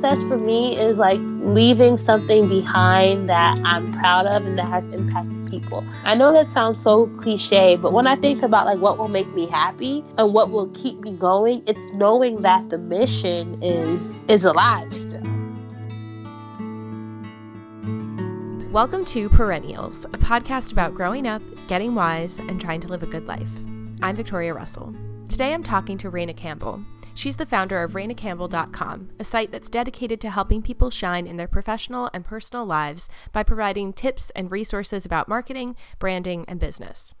success for me is like leaving something behind that I'm proud of and that has impacted people. I know that sounds so cliche, but when I think about like what will make me happy and what will keep me going, it's knowing that the mission is is alive still. Welcome to Perennials, a podcast about growing up, getting wise, and trying to live a good life. I'm Victoria Russell. Today I'm talking to Raina Campbell. She's the founder of RainaCampbell.com, a site that's dedicated to helping people shine in their professional and personal lives by providing tips and resources about marketing, branding, and business.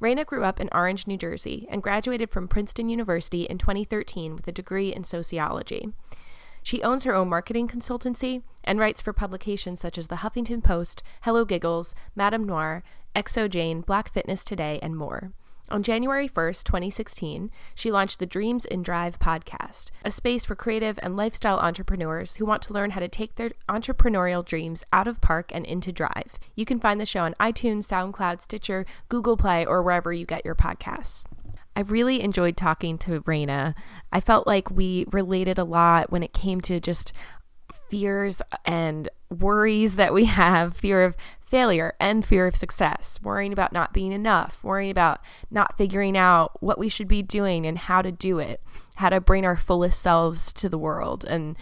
Raina grew up in Orange, New Jersey, and graduated from Princeton University in 2013 with a degree in sociology. She owns her own marketing consultancy and writes for publications such as The Huffington Post, HelloGiggles, Madame Noir, xoJane, Black Fitness Today, and more. On January 1st, 2016, she launched the Dreams in Drive podcast, a space for creative and lifestyle entrepreneurs who want to learn how to take their entrepreneurial dreams out of park and into drive. You can find the show on iTunes, SoundCloud, Stitcher, Google Play, or wherever you get your podcasts. I really enjoyed talking to Raina. I felt like we related a lot when it came to just fears and worries that we have fear of failure and fear of success, worrying about not being enough, worrying about not figuring out what we should be doing and how to do it, how to bring our fullest selves to the world. And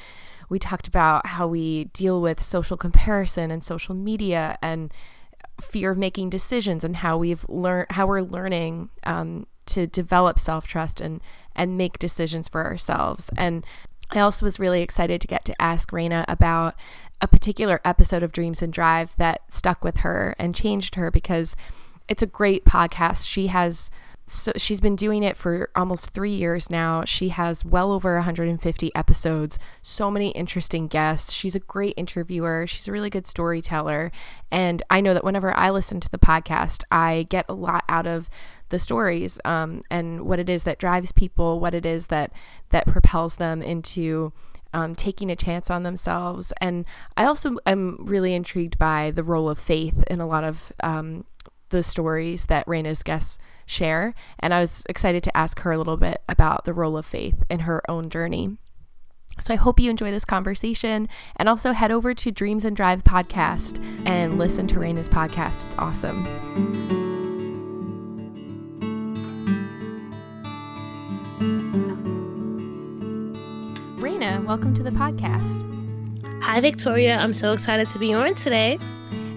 we talked about how we deal with social comparison and social media and fear of making decisions and how we've learned how we're learning um, to develop self-trust and and make decisions for ourselves and I also was really excited to get to ask Raina about a particular episode of Dreams in Drive that stuck with her and changed her because it's a great podcast. She has so she's been doing it for almost three years now. She has well over 150 episodes, so many interesting guests. She's a great interviewer. She's a really good storyteller. And I know that whenever I listen to the podcast, I get a lot out of the stories um, and what it is that drives people, what it is that that propels them into um, taking a chance on themselves. And I also am really intrigued by the role of faith in a lot of um, the stories that Raina's guests share. And I was excited to ask her a little bit about the role of faith in her own journey. So I hope you enjoy this conversation and also head over to Dreams in Drive podcast and listen to Raina's podcast. It's awesome. Welcome to the podcast. Hi, Victoria. I'm so excited to be on today.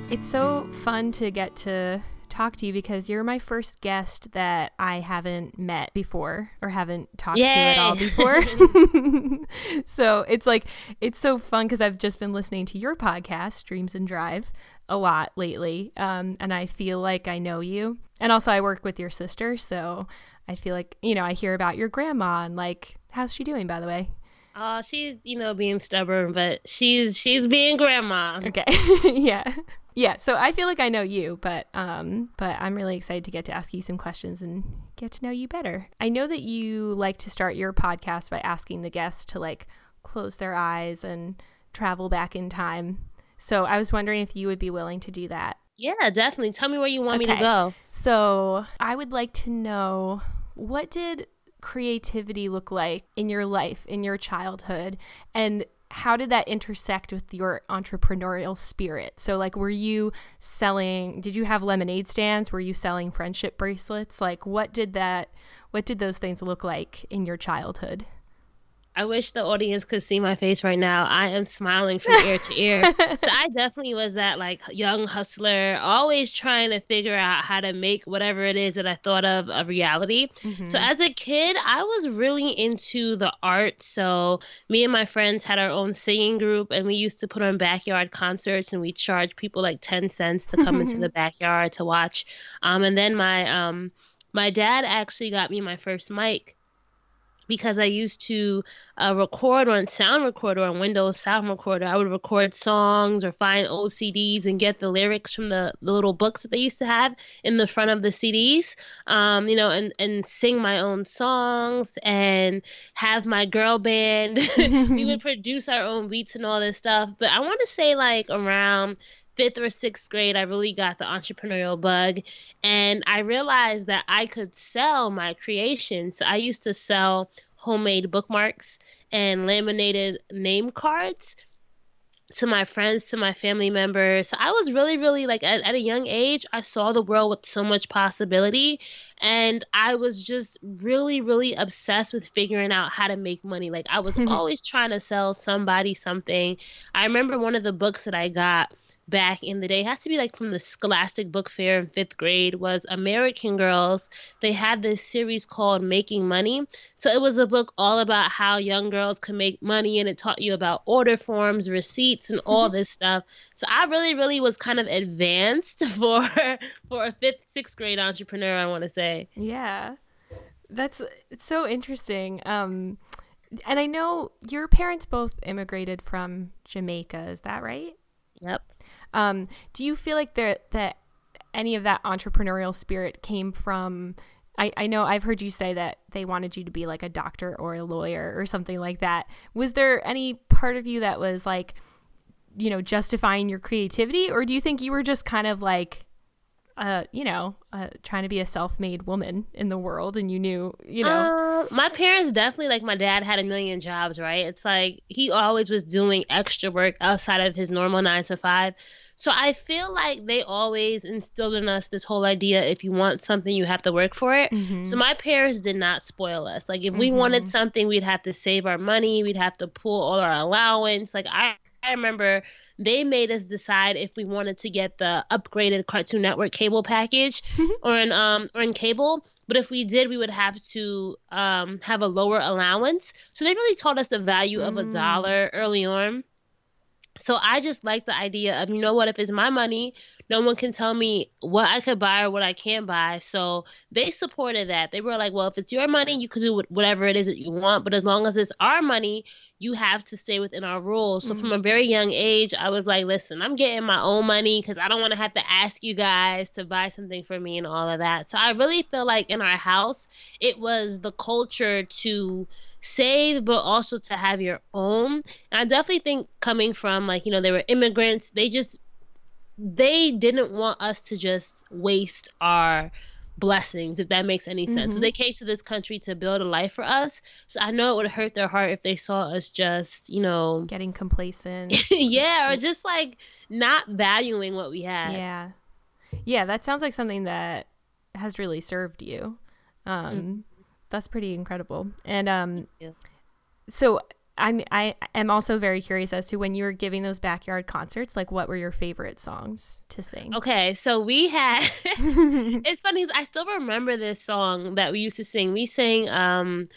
It's so fun to get to talk to you because you're my first guest that I haven't met before or haven't talked Yay. to at all before. so it's like, it's so fun because I've just been listening to your podcast, Dreams in Drive, a lot lately. Um, and I feel like I know you. And also, I work with your sister. So I feel like, you know, I hear about your grandma and like, how's she doing, by the way? Oh, she's you know being stubborn, but she's she's being grandma. Okay, yeah, yeah. So I feel like I know you, but um, but I'm really excited to get to ask you some questions and get to know you better. I know that you like to start your podcast by asking the guests to like close their eyes and travel back in time. So I was wondering if you would be willing to do that. Yeah, definitely. Tell me where you want okay. me to go. So I would like to know what did creativity look like in your life, in your childhood? And how did that intersect with your entrepreneurial spirit? So, like, were you selling, did you have lemonade stands? Were you selling friendship bracelets? Like, what did that, what did those things look like in your childhood? I wish the audience could see my face right now. I am smiling from ear to ear. so I definitely was that like young hustler, always trying to figure out how to make whatever it is that I thought of a reality. Mm-hmm. So as a kid, I was really into the art. So me and my friends had our own singing group and we used to put on backyard concerts and we charged people like 10 cents to come into the backyard to watch. Um, and then my um my dad actually got me my first mic because I used to uh, record on sound recorder on Windows Sound Recorder. I would record songs or find old CDs and get the lyrics from the, the little books that they used to have in the front of the CDs, um, you know, and, and sing my own songs and have my girl band. we would produce our own beats and all this stuff. But I want to say, like, around fifth or sixth grade, I really got the entrepreneurial bug. And I realized that I could sell my creation. So I used to sell homemade bookmarks and laminated name cards to my friends, to my family members. So I was really, really like at, at, a young age, I saw the world with so much possibility. And I was just really, really obsessed with figuring out how to make money. Like I was always trying to sell somebody something. I remember one of the books that I got back in the day. It has to be like from the Scholastic Book Fair in fifth grade. Was American Girls. They had this series called Making Money. So it was a book all about how young girls could make money, and it taught you about order forms, receipts, and all this stuff. So I really, really was kind of advanced for for a fifth, sixth grade entrepreneur. I want to say. Yeah, that's it's so interesting. Um, and I know your parents both immigrated from Jamaica. Is that right? Yep. Um, do you feel like there that any of that entrepreneurial spirit came from? I, I know I've heard you say that they wanted you to be like a doctor or a lawyer or something like that. Was there any part of you that was like, you know, justifying your creativity, or do you think you were just kind of like, uh, you know, uh, trying to be a self-made woman in the world, and you knew, you know. Uh, my parents definitely like my dad had a million jobs, right? It's like he always was doing extra work outside of his normal nine to five. So I feel like they always instilled in us this whole idea if you want something, you have to work for it. Mm-hmm. So my parents did not spoil us. Like if mm-hmm. we wanted something, we'd have to save our money, we'd have to pull all our allowance. Like I I remember they made us decide if we wanted to get the upgraded Cartoon Network cable package or in um or in cable. But if we did, we would have to um, have a lower allowance. So they really taught us the value mm. of a mm. dollar early on. So I just like the idea of, you know what, if it's my money, no one can tell me what I could buy or what I can't buy. So they supported that. They were like, well, if it's your money, you can do whatever it is that you want. But as long as it's our money, you have to stay within our rules. So mm-hmm. from a very young age, I was like, listen, I'm getting my own money because I don't want to have to ask you guys to buy something for me and all of that. So I really feel like in our house, it was the culture to save, but also to have your own. And I definitely think coming from like, you know, they were immigrants, they just, they didn't want us to just waste our blessings, if that makes any sense. Mm-hmm. So they came to this country to build a life for us. So I know it would hurt their heart if they saw us just, you know, getting complacent. yeah, or just like not valuing what we had. Yeah. Yeah, that sounds like something that has really served you. Um mm-hmm. That's pretty incredible. And um so I'm I am also very curious as to when you were giving those backyard concerts, like what were your favorite songs to sing? Okay, so we had it's funny I still remember this song that we used to sing. We sang um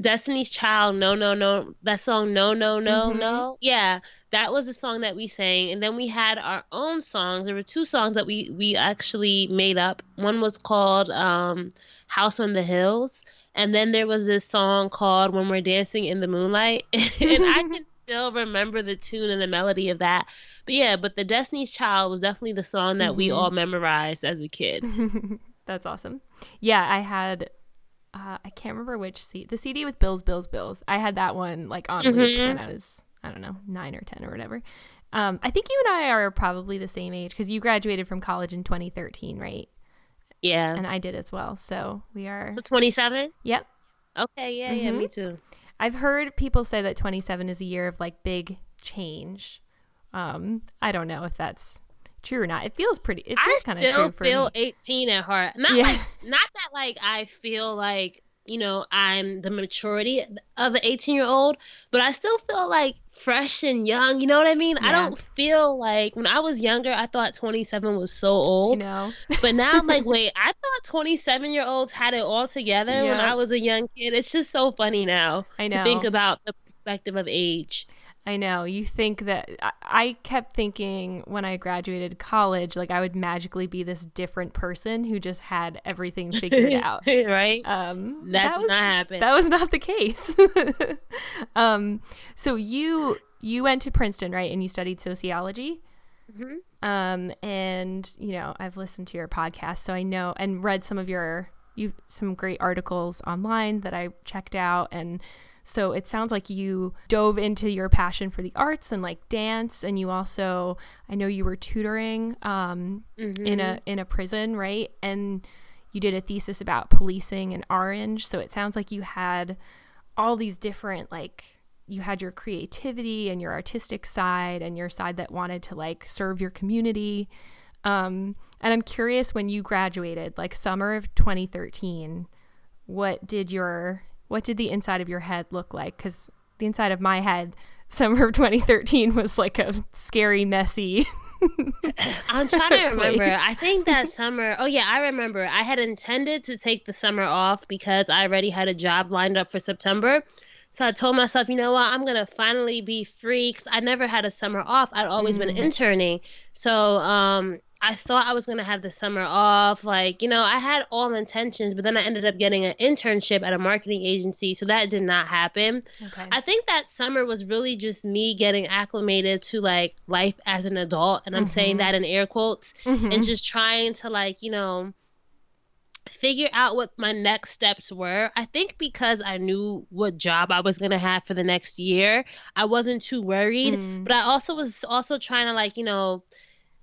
Destiny's Child, no, no, no. That song, no, no, no, mm-hmm. no. Yeah, that was the song that we sang, and then we had our own songs. There were two songs that we we actually made up. One was called um, "House on the Hills," And then there was this song called When We're Dancing in the Moonlight. and I can still remember the tune and the melody of that. But yeah, but the Destiny's Child was definitely the song that mm-hmm. we all memorized as a kid. That's awesome. Yeah, I had uh, I can't remember which CD the CD with Bills, Bills, Bills. I had that one like on mm-hmm. loop when I was I don't know nine or ten or whatever. Um, I think you and I are probably the same age because you graduated from college in 2013, right? Yeah. And I did as well. So we are. So 27? Yep. Okay. Yeah. Mm-hmm. Yeah. Me too. I've heard people say that 27 is a year of like big change. Um, I don't know if that's true or not. It feels pretty. It feels kind of true for me. I still feel 18 at heart. Not yeah. like, not that like I feel like you know, I'm the maturity of an 18 year old, but I still feel like fresh and young. You know what I mean? Yeah. I don't feel like when I was younger, I thought 27 was so old. You know? but now I'm like, wait, I thought 27 year olds had it all together yeah. when I was a young kid. It's just so funny now I know. to think about the perspective of age. I know. You think that I kept thinking when I graduated college, like I would magically be this different person who just had everything figured out. right? Um, That's that was, not happened. That was not the case. um, so you you went to Princeton, right? And you studied sociology. Mm-hmm. Um, and you know, I've listened to your podcast, so I know and read some of your you some great articles online that I checked out and so it sounds like you dove into your passion for the arts and like dance, and you also I know you were tutoring um, mm-hmm. in a mm-hmm. in a prison, right? And you did a thesis about policing in Orange. So it sounds like you had all these different like you had your creativity and your artistic side and your side that wanted to like serve your community. Um, and I'm curious when you graduated, like summer of 2013, what did your what did the inside of your head look like? Because the inside of my head, summer of 2013 was like a scary, messy. I'm trying to remember. I think that summer. Oh yeah, I remember. I had intended to take the summer off because I already had a job lined up for September. So I told myself, you know what, I'm gonna finally be free because I never had a summer off. I'd always mm. been interning. So um, I thought I was gonna have the summer off. Like, you know, I had all intentions, but then I ended up getting an internship at a marketing agency, so that did not happen. Okay. I think that summer was really just me getting acclimated to like life as an adult, and I'm mm-hmm. saying that in air quotes, mm-hmm. and just trying to like, you know, figure out what my next steps were. I think because I knew what job I was going to have for the next year, I wasn't too worried, mm. but I also was also trying to like, you know,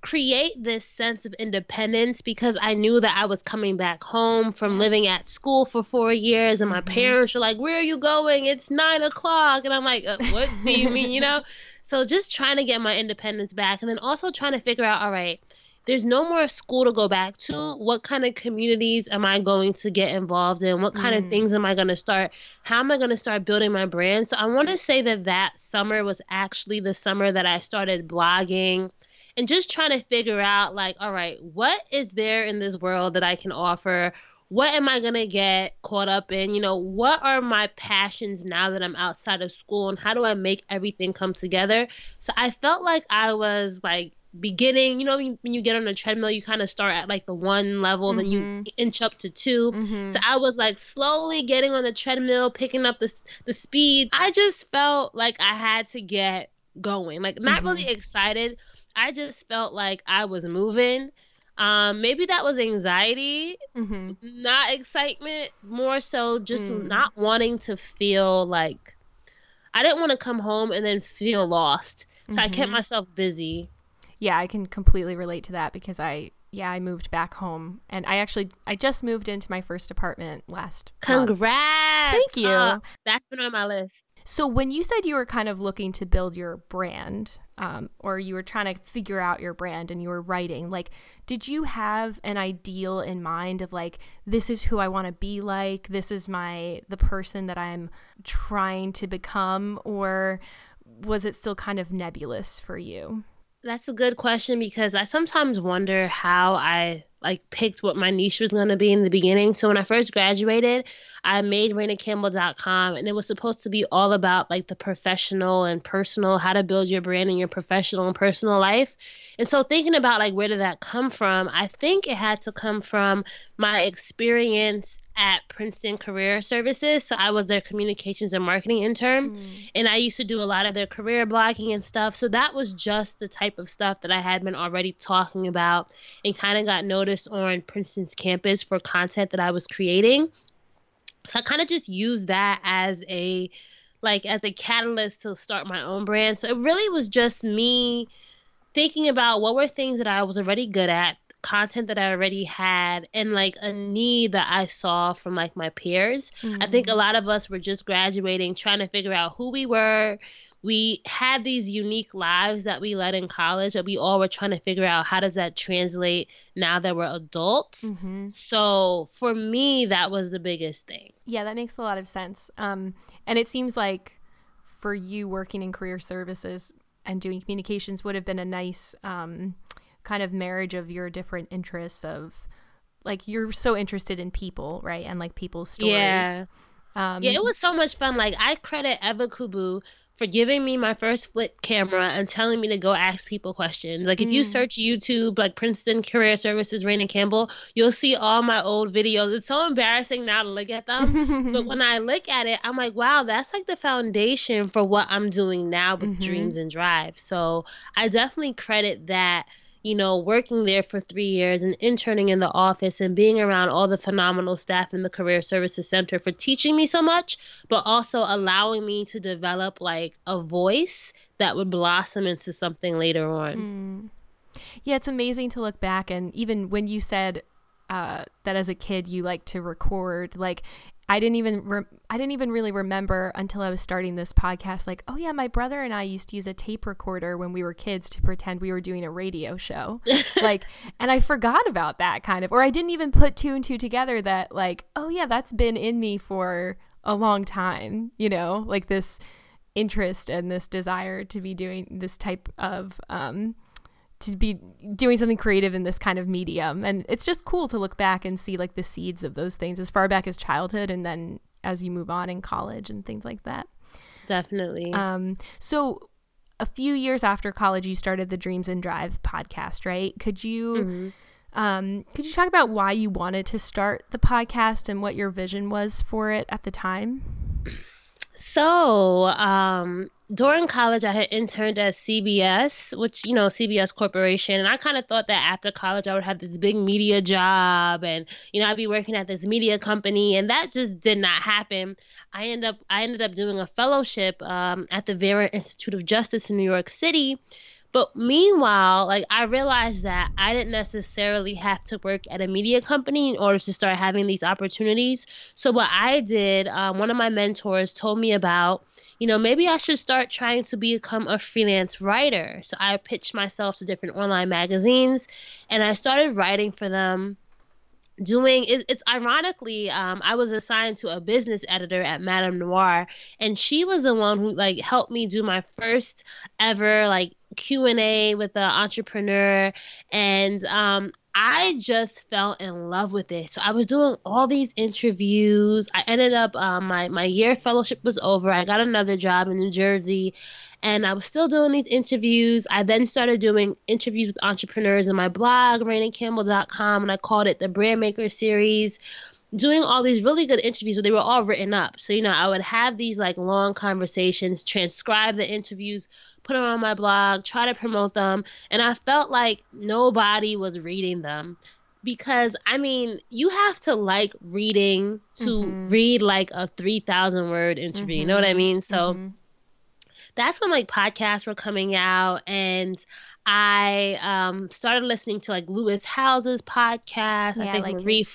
create this sense of independence because I knew that I was coming back home from living at school for four years, and my mm-hmm. parents were like, "Where are you going? It's nine o'clock," and I'm like, uh, "What do you mean?" You know. So just trying to get my independence back, and then also trying to figure out, all right, there's no more school to go back to. What kind of communities am I going to get involved in? What kind mm. of things am I going to start? How am I going to start building my brand? So I want to say that that summer was actually the summer that I started blogging and just trying to figure out like all right what is there in this world that i can offer what am i going to get caught up in you know what are my passions now that i'm outside of school and how do i make everything come together so i felt like i was like beginning you know when you get on a treadmill you kind of start at like the one level mm-hmm. then you mm-hmm. inch up to 2 mm-hmm. so i was like slowly getting on the treadmill picking up the, the speed i just felt like i had to get going like not mm-hmm. really excited I just felt like I was moving. Um, maybe that was anxiety, mm-hmm. not excitement, more so just mm. not wanting to feel like I didn't want to come home and then feel lost. So mm-hmm. I kept mm-hmm. myself busy. Yeah, I can completely relate to that because I yeah, I moved back home and I actually I just moved into my first apartment last Congrats. Month. Thank you. Uh, that's been on my list. So when you said you were kind of looking to build your brand, um, or you were trying to figure out your brand and you were writing, like, did you have an ideal in mind of like, this is who I want to be like, this is my the person that I'm trying to become, or was it still kind of nebulous for you? That's a good question because I sometimes wonder how I like picked what my niche was going to be in the beginning. So when I first graduated, I made RainaCampbell.com and it was supposed to be all about like the professional and personal, how to build your brand in your professional and personal life. And so thinking about like where did that come from? I think it had to come from my experience at Princeton Career Services. So I was their communications and marketing intern. Mm. And I used to do a lot of their career blogging and stuff. So that was just the type of stuff that I had been already talking about and kind of got noticed on Princeton's campus for content that I was creating. So I kind of just used that as a like as a catalyst to start my own brand. So it really was just me thinking about what were things that I was already good at content that I already had and like a need that I saw from like my peers. Mm-hmm. I think a mm-hmm. lot of us were just graduating, trying to figure out who we were. We had these unique lives that we led in college, but we all were trying to figure out how does that translate now that we're adults. Mm-hmm. So for me, that was the biggest thing. Yeah, that makes a lot of sense. Um, and it seems like for you working in career services and doing communications would have been a nice um, kind of marriage of your different interests of like you're so interested in people, right? And like people's stories. Yeah. Um, yeah, it was so much fun. Like I credit Eva Kubu for giving me my first flip camera and telling me to go ask people questions. Like if mm. you search YouTube, like Princeton Career Services, Raina Campbell, you'll see all my old videos. It's so embarrassing now to look at them, but when I look at it, I'm like, wow, that's like the foundation for what I'm doing now with mm-hmm. Dreams in Drive. So I definitely credit that you know, working there for three years and interning in the office and being around all the phenomenal staff in the Career Services Center for teaching me so much, but also allowing me to develop like a voice that would blossom into something later on. Mm. Yeah, it's amazing to look back and even when you said uh, that as a kid you like to record, like I didn't even re- I didn't even really remember until I was starting this podcast like, oh yeah, my brother and I used to use a tape recorder when we were kids to pretend we were doing a radio show. like and I forgot about that kind of or I didn't even put two and two together that like, oh yeah, that's been in me for a long time, you know, like this interest and this desire to be doing this type of um to be doing something creative in this kind of medium. And it's just cool to look back and see like the seeds of those things as far back as childhood and then as you move on in college and things like that. Definitely. Um so a few years after college you started the dreams in drive podcast right? Could you mm-hmm. um could you talk about why you wanted to start the podcast and what your vision was for it at the time so um during college, I had interned at CBS, which, you know, CBS Corporation. And I kind of thought that after college, I would have this big media job and, you know, I'd be working at this media company. And that just did not happen. I ended up, I ended up doing a fellowship um, at the Vera Institute of Justice in New York City. But meanwhile, like I realized that I didn't necessarily have to work at a media company in order to start having these opportunities. So what I did, um, one of my mentors told me about you know, maybe I should start trying to become a freelance writer. So I pitched myself to different online magazines and I started writing for them. Doing it, it's ironically, um, I was assigned to a business editor at MadameNoire, and she was the one who like helped me do my first ever like Q and A with an entrepreneur, and um, I just fell in love with it. So I was doing all these interviews. I ended up um, my my year fellowship was over. I got another job in New Jersey, and I was still doing these interviews. I then started doing interviews with entrepreneurs in my blog, RainaCampbell.com, and I called it the Brand Maker Series doing all these really good interviews, but they were all written up. So, you know, I would have these like long conversations, transcribe the interviews, put them on my blog, try to promote them. And I felt like nobody was reading them because I mean, you have to like reading to mm-hmm. read like a 3,000 word interview. Mm-hmm. You know what I mm-hmm. mean? So mm-hmm. That's when like podcasts were coming out and I um, started listening to like Lewis Howes's podcast. Yeah, I think like Marie,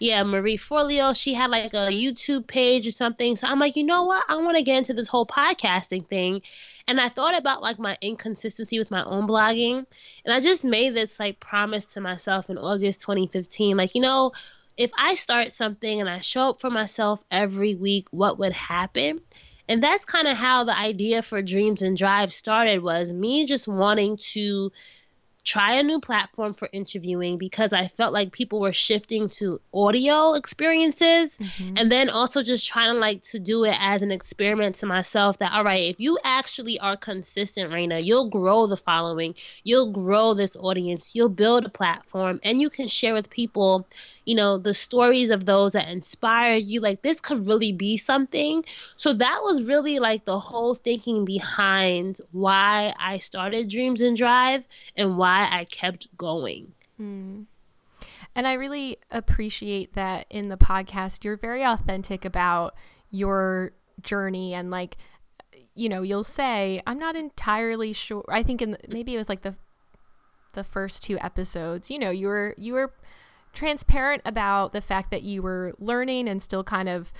yeah, Marie Forleo. She had like a YouTube page or something. So I'm like, you know what? I want to get into this whole podcasting thing. And I thought about like my inconsistency with my own blogging, and I just made this like promise to myself in August 2015. Like, you know, if I start something and I show up for myself every week, what would happen? And that's kind of how the idea for Dreams in Drive started was me just wanting to try a new platform for interviewing because I felt like people were shifting to audio experiences mm-hmm. and then also just trying to like to do it as an experiment to myself that all right if you actually are consistent Raina you'll grow the following you'll grow this audience you'll build a platform and you can share with people you know the stories of those that inspired you like this could really be something so that was really like the whole thinking behind why i started dreams in drive and why i kept going mm. and i really appreciate that in the podcast you're very authentic about your journey and like you know you'll say i'm not entirely sure i think in the, maybe it was like the the first two episodes you know you were you were transparent about the fact that you were learning and still kind of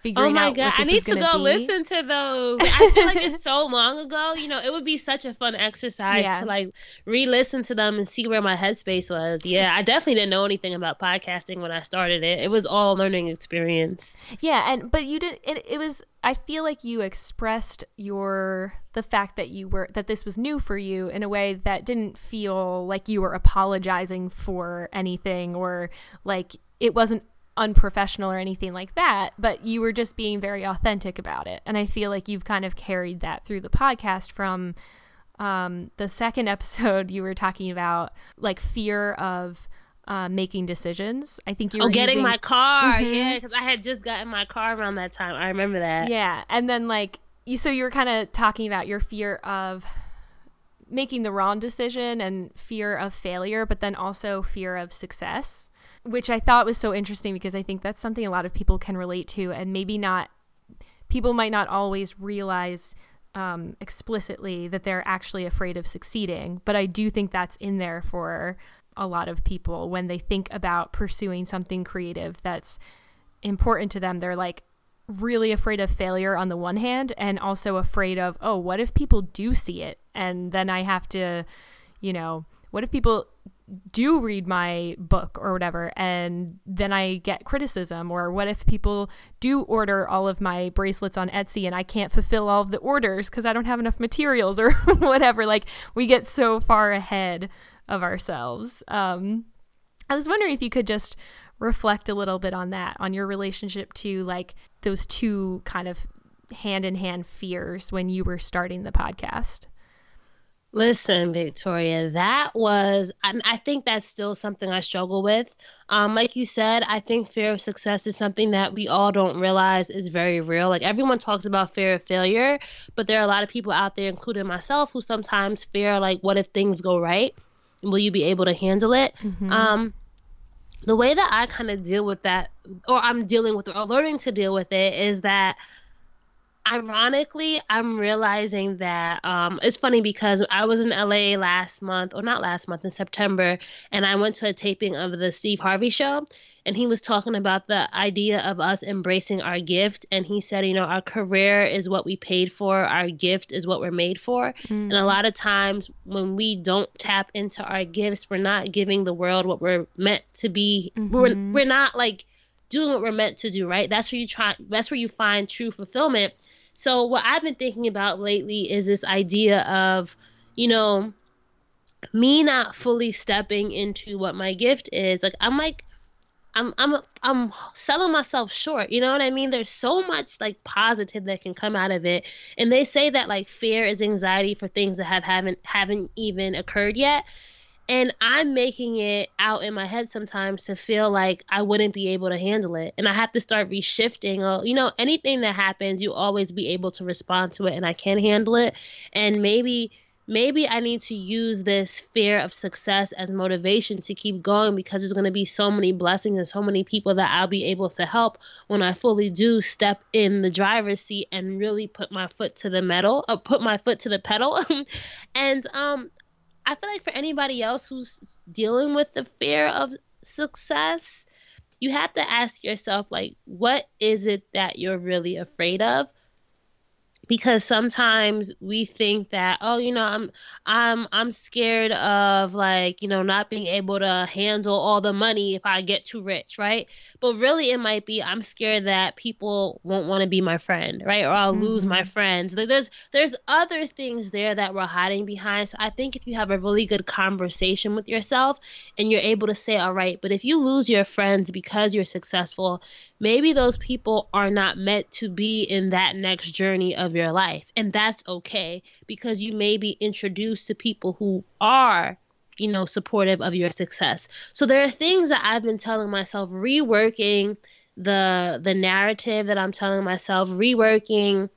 figuring out. Oh my god, I need to go be. listen to those. I feel like it's so long ago. You know, it would be such a fun exercise yeah. to like re-listen to them and see where my headspace was. Yeah, I definitely didn't know anything about podcasting when I started it. It was all learning experience. Yeah, and but you did it. It was. I feel like you expressed your the fact that you were that this was new for you in a way that didn't feel like you were apologizing for anything or like it wasn't unprofessional or anything like that, but you were just being very authentic about it. And I feel like you've kind of carried that through the podcast from um, the second episode you were talking about like fear of uh, making decisions. I think you oh, getting using... my car. Mm-hmm. Yeah, because I had just gotten my car around that time. I remember that. Yeah, and then like you, so you were kind of talking about your fear of making the wrong decision and fear of failure, but then also fear of success which I thought was so interesting because I think that's something a lot of people can relate to, and maybe not, people might not always realize um, explicitly that they're actually afraid of succeeding. But I do think that's in there for a lot of people when they think about pursuing something creative that's important to them. They're like really afraid of failure on the one hand and also afraid of, oh, what if people do see it? And then I have to, you know, what if people do read my book or whatever and then I get criticism or what if people do order all of my bracelets on Etsy and I can't fulfill all of the orders cuz I don't have enough materials or whatever like we get so far ahead of ourselves um I was wondering if you could just reflect a little bit on that, on your relationship to like those two kind of hand in hand fears when you were starting the podcast. Listen, Victoria, that was, and I think that's still something I struggle with. Um, like you said, I think fear of success is something that we all don't realize is very real. Like everyone talks about fear of failure, but there are a lot of people out there, including myself, who sometimes fear, like, what if things go right? Will you be able to handle it? Mm-hmm. Um, the way that I kind of deal with that, or I'm dealing with, or learning to deal with it, is that ironically, I'm realizing that um, it's funny because I was in LA last month, or not last month, in September, and I went to a taping of the Steve Harvey show and he was talking about the idea of us embracing our gift and he said you know our career is what we paid for our gift is what we're made for mm. and a lot of times when we don't tap into our gifts we're not giving the world what we're meant to be mm-hmm. we're, we're not like doing what we're meant to do right that's where you try that's where you find true fulfillment so what i've been thinking about lately is this idea of you know me not fully stepping into what my gift is like i'm like I'm I'm I'm selling myself short. You know what I mean? There's so much like positive that can come out of it. And they say that like fear is anxiety for things that have haven't haven't even occurred yet. And I'm making it out in my head sometimes to feel like I wouldn't be able to handle it. And I have to start reshifting. Oh, you know, anything that happens, you always be able to respond to it and I can handle it. And maybe maybe I need to use this fear of success as motivation to keep going because there's going to be so many blessings and so many people that I'll be able to help when I fully do step in the driver's seat and really put my foot to the metal, or uh, put my foot to the pedal. and um, I feel like for anybody else who's dealing with the fear of success, you have to ask yourself like what is it that you're really afraid of because sometimes we think that oh you know i'm i'm i'm scared of like you know not being able to handle all the money if i get too rich right but really it might be i'm scared that people won't want to be my friend right or i'll mm-hmm. lose my mm-hmm. friends like there's there's other things there that we're hiding behind so i think if you have a really good conversation with yourself and you're able to say all right but if you lose your friends because you're successful maybe those people are not meant to be in that next journey of your life. And that's okay because you may be introduced to people who are you know supportive of your success so there are things that i've been telling myself reworking the the narrative that i'm telling myself reworking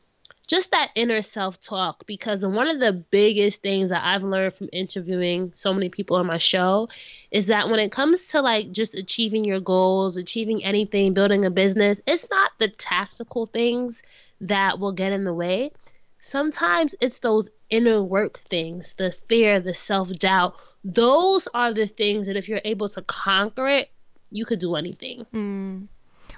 just that inner self talk because one of the biggest things that I've learned from interviewing so many people on my show is that when it comes to like just achieving your goals, achieving anything, building a business, it's not the tactical things that will get in the way. Sometimes it's those inner work things, the fear, the self doubt. Those are the things that if you're able to conquer it, you could do anything. Mm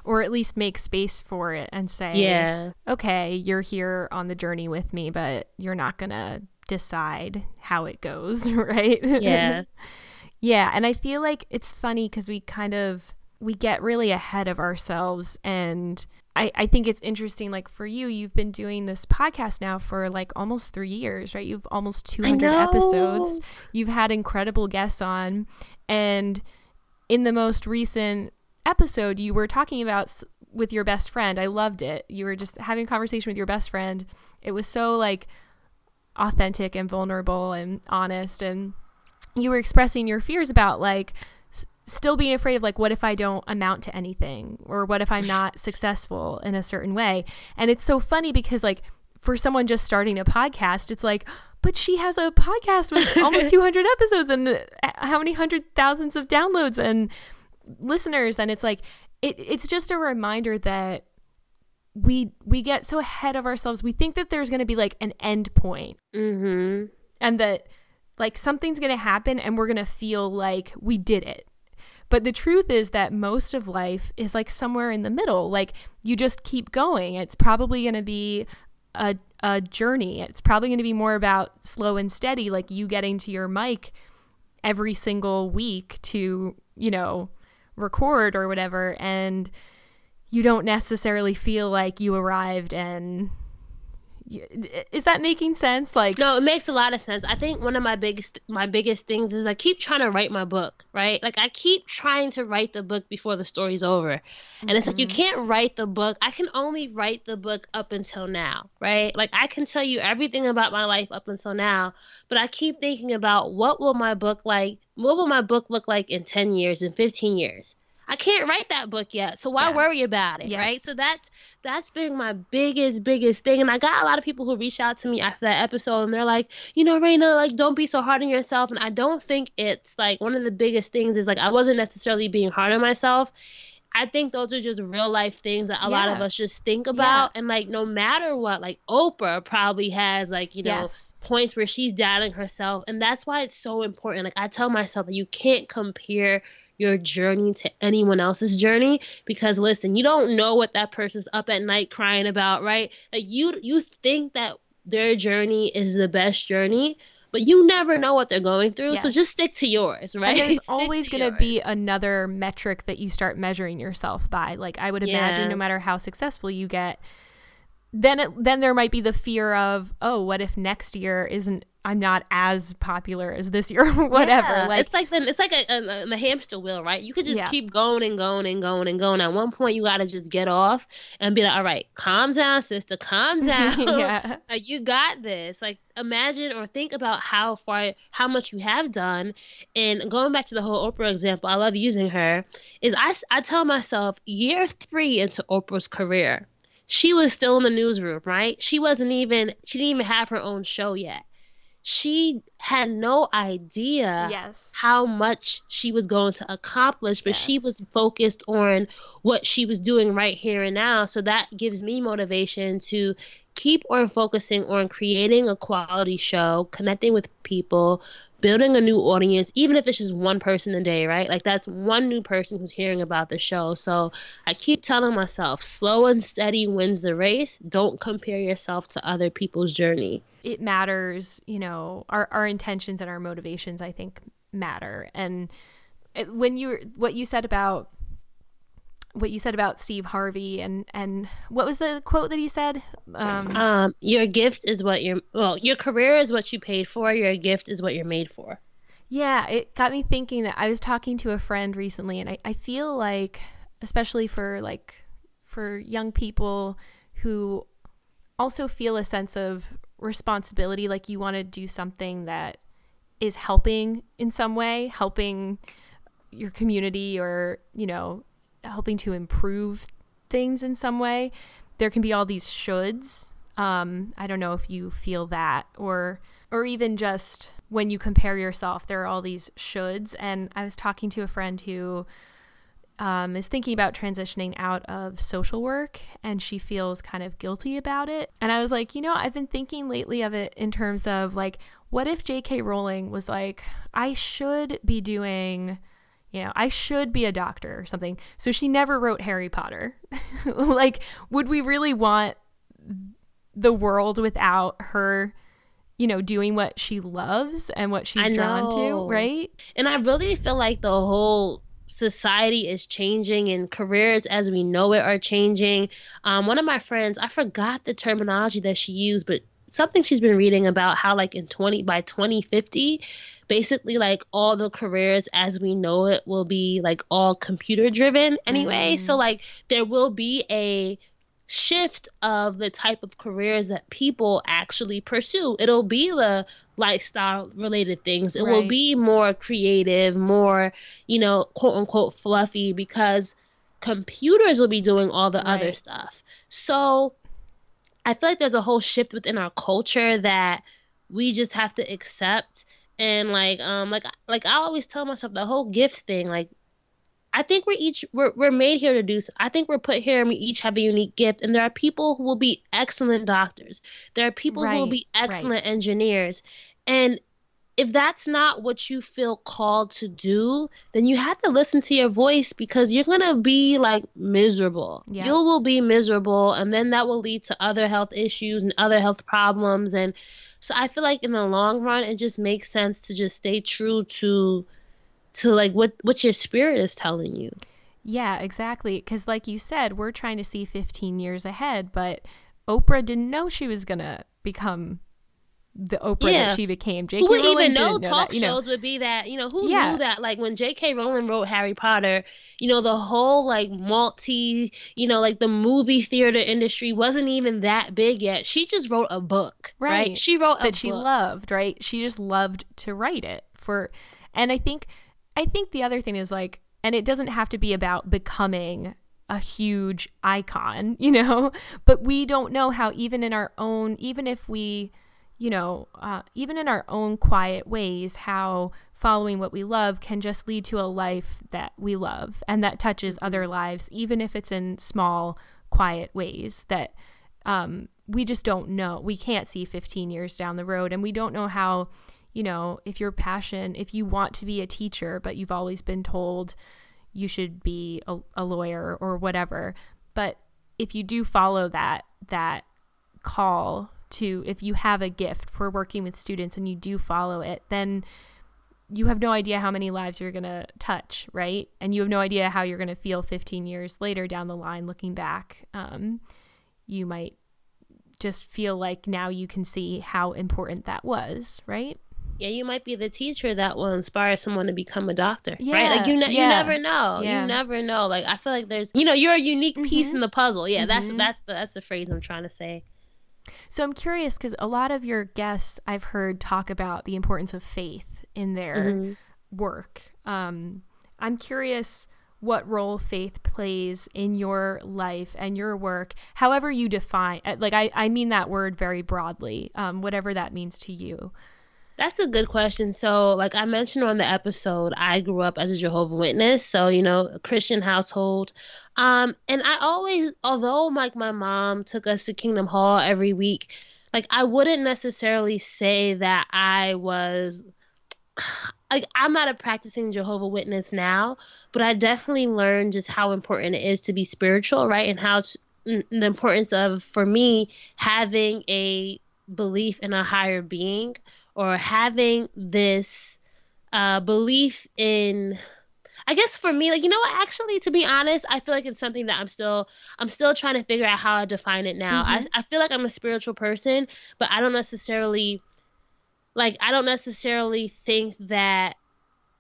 or at least make space for it and say, yeah, okay, you're here on the journey with me, but you're not gonna decide how it goes, right? Yeah. yeah. And I feel like it's funny because we kind of we get really ahead of ourselves and I, I think it's interesting like for you you've been doing this podcast now for like almost three years right you've almost 200 episodes you've had incredible guests on and in the most recent episode you were talking about with your best friend. I loved it. You were just having a conversation with your best friend. It was so like authentic and vulnerable and honest and you were expressing your fears about like s- still being afraid of like what if I don't amount to anything or what if I'm not successful in a certain way. And it's so funny because like for someone just starting a podcast, it's like but she has a podcast with almost 200 episodes and uh, how many hundred thousands of downloads and listeners and it's like it, it's just a reminder that we we get so ahead of ourselves we think that there's going to be like an end point mm-hmm. and that like something's going to happen and we're going to feel like we did it But the truth is that most of life is like somewhere in the middle. Like you just keep going. It's probably going to be a, a journey. It's probably going to be more about slow and steady, like you getting to your mic every single week to, you know, record or whatever. And you don't necessarily feel like you arrived and is that making sense? Like no it makes a lot of sense. I think one of my biggest my biggest things is i keep trying to write my book right? Like i keep trying to write the book before the story's over. And mm-hmm. it's like you mm-hmm. can't write the book. I can only write the book up until now right? Like i can tell you everything about my life up until now but i keep thinking about what will my book like what will my book look like in 10 years in 15 years I can't write that book yet, so why yeah. worry about it, yeah. right? So that's that's been my biggest biggest thing, and I got a lot of people who reach out to me after that episode, and they're like, you know, Raina, like don't be so hard on yourself, and I don't think it's like one of the biggest things is like I wasn't necessarily being hard on myself. I think those are just real life things that a yeah. lot of us just think about. Yeah. And like, no matter what, like Oprah probably has like, you know, yes. points where she's doubting herself. And that's why it's so important. Like, I tell myself that you can't compare your journey to anyone else's journey because listen, you don't know what that person's up at night crying about, right? Like you you think that their journey is the best journey, but you never know what they're going through. Yes. So just stick to yours, right? And there's always going to be another metric that you start measuring yourself by. Like I would imagine, yeah. no matter how successful you get, then it, then there might be the fear of, oh, what if next year isn't I'm not as popular as this year or whatever. Yeah, like it's like the, it's like a, a, a, hamster wheel, right? You could just yeah. keep going and going and going and going. At one point, you got to just get off and be like, "All right, calm down, sister, calm down. yeah, like, you got this." Like imagine or think about how far, how much you have done. And going back to the whole Oprah example, I love using her. Is I I tell myself year three into Oprah's career, she was still in the newsroom, right? She wasn't even she didn't even have her own show yet she had no idea yes. how much she was going to accomplish, but yes. she was focused on what she was doing right here and now. So that gives me motivation to keep on focusing on creating a quality show, connecting with people, building a new audience, even if it's just one person a day, right? Like that's one new person who's hearing about the show. So I keep telling myself, slow and steady wins the race. Don't compare yourself to other people's journey. It matters, you know, our, our intentions and our motivations, I think, matter. And when you, what you said about what you said about Steve Harvey and and what was the quote that he said? Um, um, your gift is what you're well, your career is what you paid for. Your gift is what you're made for. Yeah, it got me thinking that I was talking to a friend recently, and I, I feel like, especially for like for young people who also feel a sense of responsibility, like you want to do something that is helping in some way, helping your community or you know helping to improve things in some way, there can be all these shoulds. Um, I don't know if you feel that or or even just when you compare yourself, there are all these shoulds. And I was talking to a friend who um, is thinking about transitioning out of social work and she feels kind of guilty about it. And I was like, you know, I've been thinking lately of it in terms of like, what if J.K. Rowling was like, I should be doing you know, I should be a doctor or something. So she never wrote Harry Potter. like, would we really want the world without her, you know, doing what she loves and what she's drawn to, right? And I really feel like the whole society is changing and careers as we know it are changing. Um, one of my friends, I forgot the terminology that she used, but something she's been reading about how like in 20 by 2050 basically like all the careers as we know it will be like all computer driven anyway. Mm. So like there will be a shift of the type of careers that people actually pursue. It'll be the lifestyle related things. It right. will be more creative, more, you know, quote unquote fluffy because computers will be doing all the right. other stuff. So I feel like there's a whole shift within our culture that we just have to accept and like um like like I always tell myself the whole gift thing like I think we're each we're we're made here to do so. I think we're put here and we each have a unique gift and there are people who will be excellent doctors. There are people right, who will be excellent right. engineers. And if that's not what you feel called to do, then you have to listen to your voice because you're going to be like miserable. Yeah. You will be miserable and then that will lead to other health issues and other health problems and so I feel like in the long run it just makes sense to just stay true to to like what what your spirit is telling you. Yeah, exactly. Cuz like you said, we're trying to see 15 years ahead, but Oprah didn't know she was going to become the Oprah yeah. that she became. J.K. Who would Rowling even know talk that, shows know. would be that? You know, who yeah. knew that? Like when J.K. Rowling wrote Harry Potter, you know, the whole like multi, you know, like the movie theater industry wasn't even that big yet. She just wrote a book, right? right? She wrote that she loved, right? She just loved to write it for, and I think, I think the other thing is like, and it doesn't have to be about becoming a huge icon, you know, but we don't know how even in our own, even if we you know, uh, even in our own quiet ways, how following what we love can just lead to a life that we love and that touches other mm-hmm. lives, even if it's in small, quiet ways that um, we just don't know. We can't see 15 years down the road, and we don't know how, you know, if your passion, if you want to be a teacher, but you've always been told you should be a, a lawyer or whatever. But if you do follow that, that call to if you have a gift for working with students and you do follow it, then you have no idea how many lives you're going to touch, right? And you have no idea how you're going to feel 15 years later down the line looking back. Um, you might just feel like now you can see how important that was, right? Yeah, you might be the teacher that will inspire someone to become a doctor, yeah, right? Like you, ne- yeah. you never know. Yeah. You never know. Like I feel like there's, you know, you're a unique piece mm-hmm. in the puzzle. Yeah, mm-hmm. that's that's the that's the phrase I'm trying to say. So I'm curious because a lot of your guests I've heard talk about the importance of faith in their mm-hmm. work. Um, I'm curious what role faith plays in your life and your work, however you define. Like I, I mean that word very broadly, um, whatever that means to you. That's a good question. So, like I mentioned on the episode, I grew up as a Jehovah Witness, so you know, a Christian household. Um, and I always, although like my mom took us to Kingdom Hall every week, like I wouldn't necessarily say that I was like I'm not a practicing Jehovah Witness now, but I definitely learned just how important it is to be spiritual, right? And how to, the importance of for me having a belief in a higher being or having this uh, belief in I guess for me, like you know what, actually, to be honest, I feel like it's something that I'm still I'm still trying to figure out how I define it now. Mm-hmm. I I feel like I'm a spiritual person, but I don't necessarily like I don't necessarily think that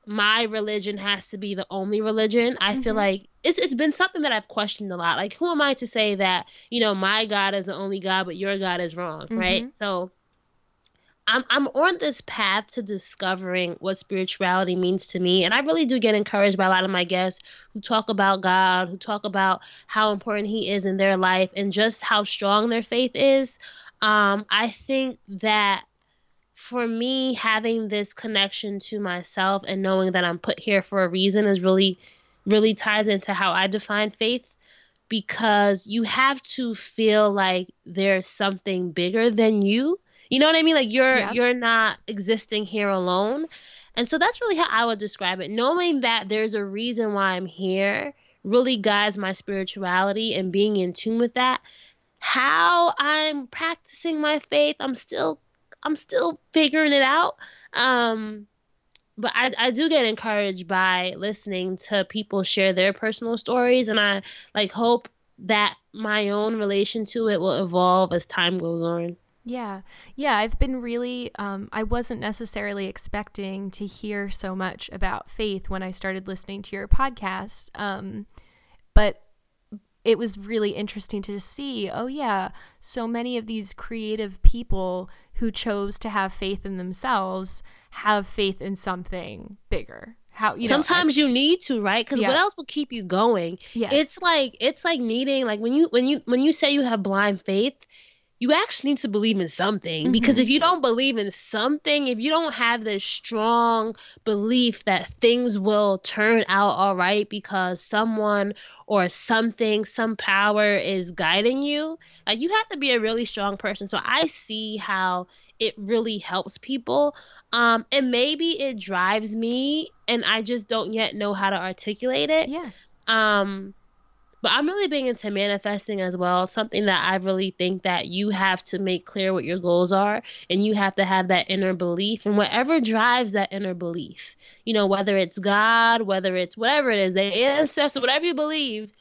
my religion has to be the only religion. I mm-hmm. feel like it's it's been something that I've questioned a lot. Like who am I to say that, you know, my God is the only God but your God is wrong, mm-hmm. right? So I'm I'm on this path to discovering what spirituality means to me, and I really do get encouraged by a lot of my guests who talk about God, who talk about how important He is in their life, and just how strong their faith is. Um, I think that for me, having this connection to myself and knowing that I'm put here for a reason is really, really ties into how I define faith because you have to feel like there's something bigger than you you know what I mean? Like you're yep. you're not existing here alone. And so that's really how I would describe it. Knowing that there's a reason why I'm here really guides my spirituality and being in tune with that. How I'm practicing my faith, I'm still I'm still figuring it out. Um but I, I do get encouraged by listening to people share their personal stories and I like hope that my own relation to it will evolve as time goes on. Yeah. Yeah. I've been really, um, I wasn't necessarily expecting to hear so much about faith when I started listening to your podcast. Um, but it was really interesting to see oh, yeah, so many of these creative people who chose to have faith in themselves have faith in something bigger. How you know, sometimes I, you need to right because yeah. what else will keep you going yes. it's like it's like needing like when you when you when you say you have blind faith you actually need to believe in something mm-hmm. because if you don't believe in something, if you don't have this strong belief that things will turn out all right because someone or something, some power is guiding you, like you have to be a really strong person. So I see how it really helps people. Um, and maybe it drives me and I just don't yet know how to articulate it. Yeah. Um, but I'm really big into manifesting as well. Something that I really think that you have to make clear what your goals are and you have to have that inner belief and whatever drives that inner belief. You know, whether it's God, whether it's whatever it is, the ancestor, whatever you believe,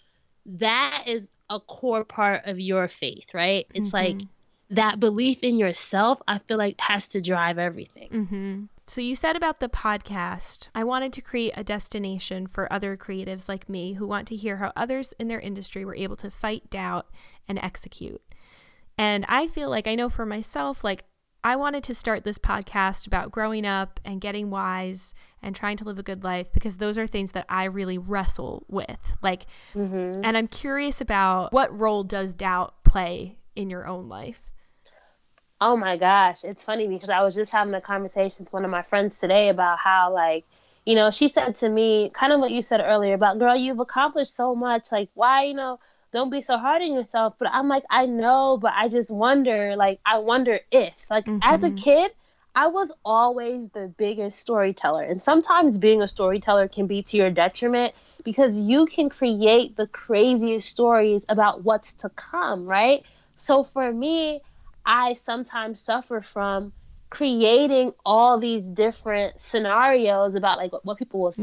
that is a core part of your faith, right? It's mm-hmm. like that belief in yourself, I feel like has to drive everything. Mm-hmm. So, you said about the podcast, I wanted to create a destination for other creatives like me who want to hear how others in their industry were able to fight doubt and execute. And I feel like I know for myself, like I wanted to start this podcast about growing up and getting wise and trying to live a good life because those are things that I really wrestle with. Like, mm-hmm. and I'm curious about what role does doubt play in your own life? Oh my gosh, it's funny because I was just having a conversation with one of my friends today about how like, you know, she said to me kind of what you said earlier about girl, you've accomplished so much, like why, you know, don't be so hard on yourself. But I'm like, I know, but I just wonder, like I wonder if like mm-hmm. as a mm-hmm. kid, I was always the biggest storyteller. And sometimes being a storyteller can be to your detriment because you can create the craziest stories about what's to come, right? So for me, I sometimes suffer from creating all these different scenarios about like what people will say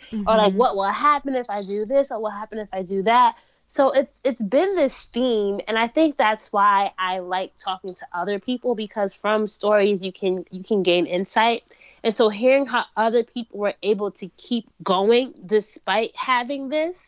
yeah. mm-hmm. or like what will happen if I do this or what happen if I do that. So it's it's been this theme and I think that's why I like talking to other people because from stories you can you can gain insight. And so hearing how other people were able to keep going despite having this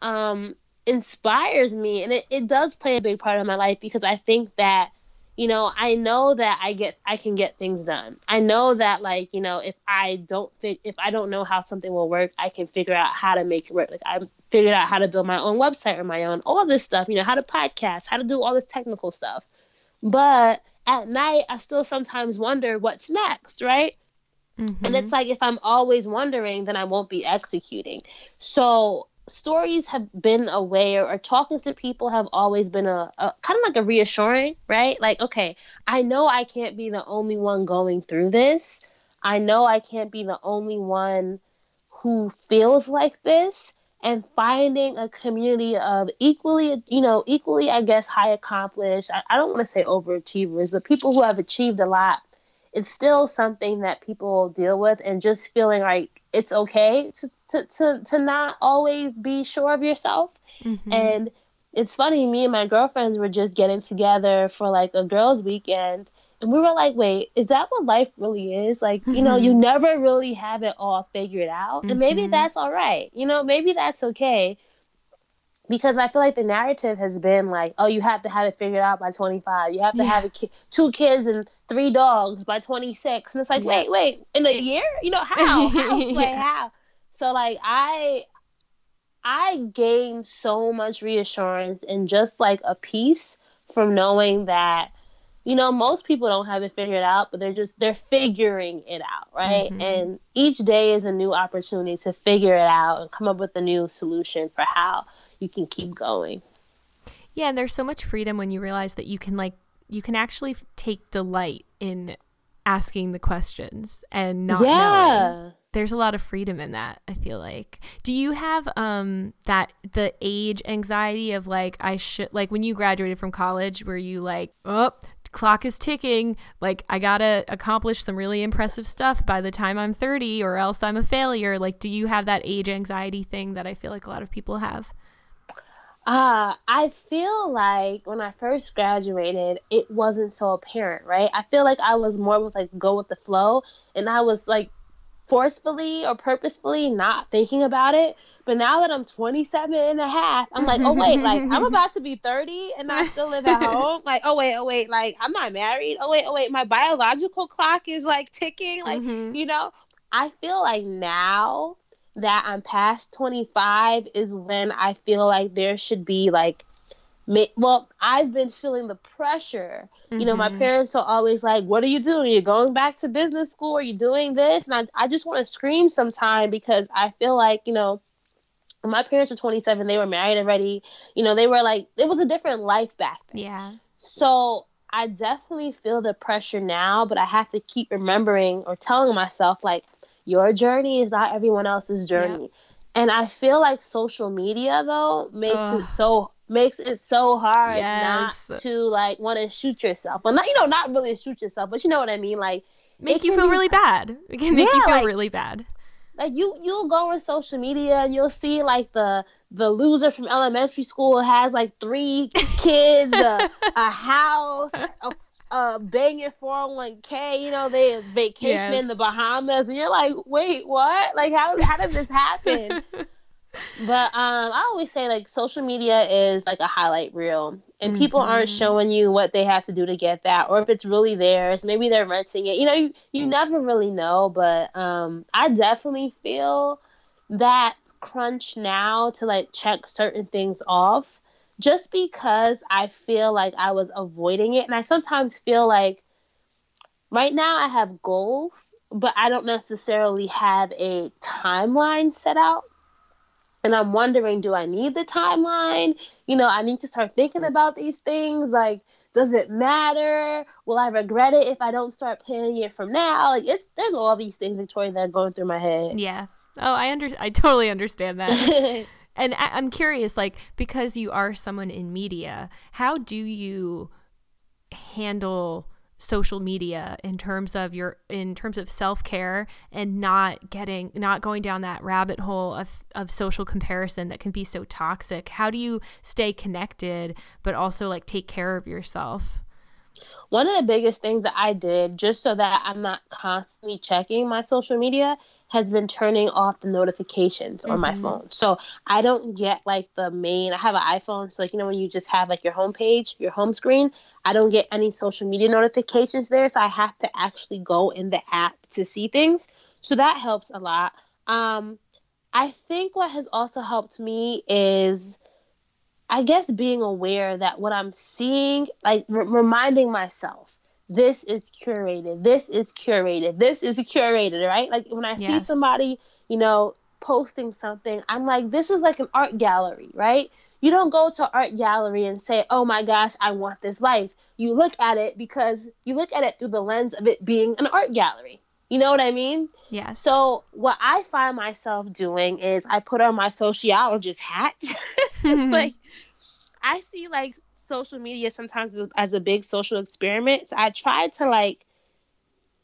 um, inspires me and it, it does play a big part of my life because I think that you know, I know that I get I can get things done. I know that like, you know, if I don't fit if I don't know how something will work, I can figure out how to make it work. Like I figured out how to build my own website or my own all this stuff, you know, how to podcast, how to do all this technical stuff. But at night I still sometimes wonder what's next, right? Mm-hmm. And it's like if I'm always wondering, then I won't be executing. So stories have been a way or, or, talking to people have always been a, a kind of like a reassuring right? Like okay i know i can't be the only one going through this. I know i can't be the only one who feels like this. And finding a community of equally you know equally i guess high accomplished i, I don't want to say overachievers but people who have achieved a lot it's still something that people deal with and just feeling like it's okay to, to, to, to not always be sure of yourself. Mm-hmm. And it's funny, me and my girlfriends were just getting together for like a girls' weekend. And we were like, wait, is that what life really is? Like, you know, you mm-hmm. never really have it all figured out. And maybe mm-hmm. that's all right. You know, maybe that's okay because I feel like the narrative has been like, oh, you have to have it figured out by 25. You have to yeah. have ki- two kids and three dogs by 26. And it's like, yeah. wait, wait, in a year? You know, how? how? yeah. How? So, like, I. I gained so much reassurance and just like a peace from knowing that, you know, most people don't have it figured out, but they're just they're figuring it out, right? Mm-hmm. And each day is a new opportunity to figure it out and come up with a new solution for how you can keep going. Yeah, and there's so much freedom when you realize that you can like you can actually take delight in asking the questions and not yeah. knowing. There's a lot of freedom in that, I feel like. Do you have um that the age anxiety of like I should like when you graduated from college were you like, oh, clock is ticking, like I got to accomplish some really impressive stuff by the time I'm 30 or else I'm a failure. Like do you have that age anxiety thing that I feel like a lot of people have? Uh, I feel like when I first graduated, it wasn't so apparent, right? I feel like I was more with like go with the flow, and I was like forcefully or purposefully not thinking about it. But now that I'm 27 and a half, I'm like, oh, wait, like I'm about to be 30 and I still live at home. Like, oh, wait, oh, wait, like I'm not married. Oh, wait, oh, wait, my biological clock is like ticking. Like, mm-hmm. you know, I feel like now that I'm past 25 is when I feel like there should be like well, I've been feeling the pressure. Mm-hmm. You know, my mm-hmm. parents are always like, "What are you doing? You're going back to business school? Are you doing this?" And I, I just want to scream sometime because I feel like, you know, my parents are 27. They were married already. You know, they were like, it was a different life back then. Yeah. So I definitely feel the pressure now, but I have to keep remembering or telling myself, like, your journey is not everyone else's journey. Yep. And I feel like social media though makes Ugh. it so makes it so hard yes. not to like want to shoot yourself. Well, not you know, not really shoot yourself, but you know what I mean. Like make you feel really t- bad. It can make yeah, you feel like, really bad. Like you, you'll go on social media and you'll see like the the loser from elementary school has like three kids, a, a house, a, a banging 401k, you know, they vacation yes. in the Bahamas, and you're like, wait, what? Like, how how did this happen? but um, I always say like social media is like a highlight reel, and mm-hmm. people aren't mm-hmm. showing you what they have to do to get that, or if it's really theirs. Maybe they're renting it. You know, you you never really know. But um, I definitely feel that crunch now to like check certain things off, just because I feel like I was avoiding it, and I sometimes feel like right now I have goals, but I don't necessarily have a timeline set out and I'm wondering, do I need the timeline? You know, I need to start thinking mm-hmm. about these things. Like, does it matter? Will I regret it if I don't start planning it from now? Like, it's there's all these things, Victoria, that are going through my head. Yeah. Oh, I under I totally understand that. and I, I'm curious, like, because you are someone in media, how do you handle social media in terms of your in terms of self-care and not getting not going down that rabbit hole of of social comparison that can be so toxic? How do you stay connected but also like take care of yourself? One of the biggest things that I did just so that I'm not constantly checking my social media has been turning off the notifications mm-hmm. on my mm-hmm. phone. So I don't get like the main. I have an iPhone, so like you know when you just have like your home page, your home screen. I don't get any social media notifications there, so I have to actually go in the app to see things. So that helps a lot. Um, I think what has also helped me is, I guess, being aware that what I'm seeing, like r- reminding myself this is curated, this is curated, this is curated, right? Like when I yes. see somebody, you know, posting something, I'm like, this is like an art gallery, right? You don't go to art gallery and say, "Oh my gosh, I want this life." You look at it because you look at it through the lens of it being an art gallery. You know what I mean? Yes. So what I find myself doing is I put on my sociologist hat. like I see like social media sometimes as a big social experiment. So I try to like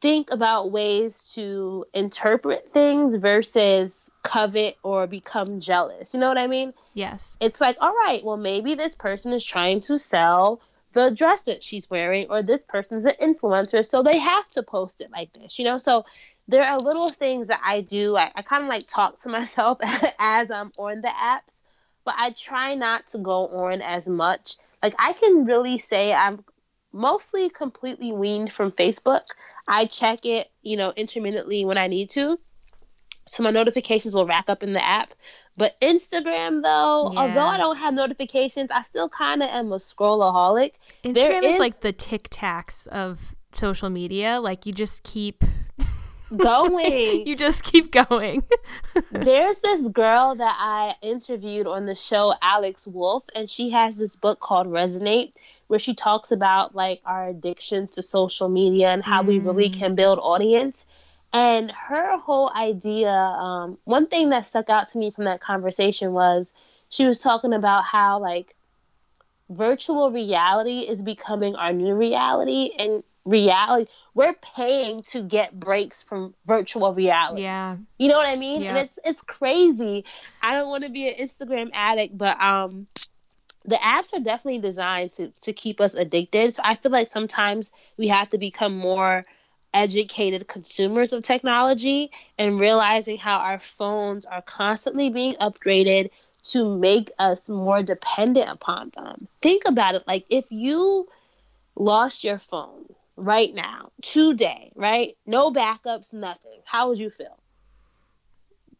think about ways to interpret things versus covet or become jealous. You know what I mean? Yes. It's like, all right, well, maybe this person is trying to sell the dress that she's wearing, or this person's an influencer, so they have to post it like this, you know? So there are little things that I do. I, I kind of like talk to myself as I'm on the apps, but I try not to go on as much like I can really say I'm mostly completely weaned from Facebook. I check it, you know, intermittently when I need to. So my notifications will rack up in the app. But Instagram though, yeah. although I don't have notifications, I still kind of am a scrollaholic. Instagram is like the tic tacs of social media. Like you just keep going. you just keep going. There's this girl that I interviewed on the show, Alex Wolf, and she has this book called Resonate, where she talks about like our addiction to social media and how mm. we really mm. can build audience. And her whole idea, um, one thing that stuck out to me from that conversation was she was talking about how like virtual reality is becoming our new reality and reality we're paying to get breaks from virtual reality. Yeah. You know what I mean? Yeah. And it's it's crazy. I don't want to be an Instagram addict, but um the apps are definitely designed to to keep us addicted. So I feel like sometimes we have to become more educated consumers of technology and realizing how our phones are constantly being upgraded to make us more dependent upon them. Think about it like if you lost your phone right now, today, right? No backups, nothing. How would you feel?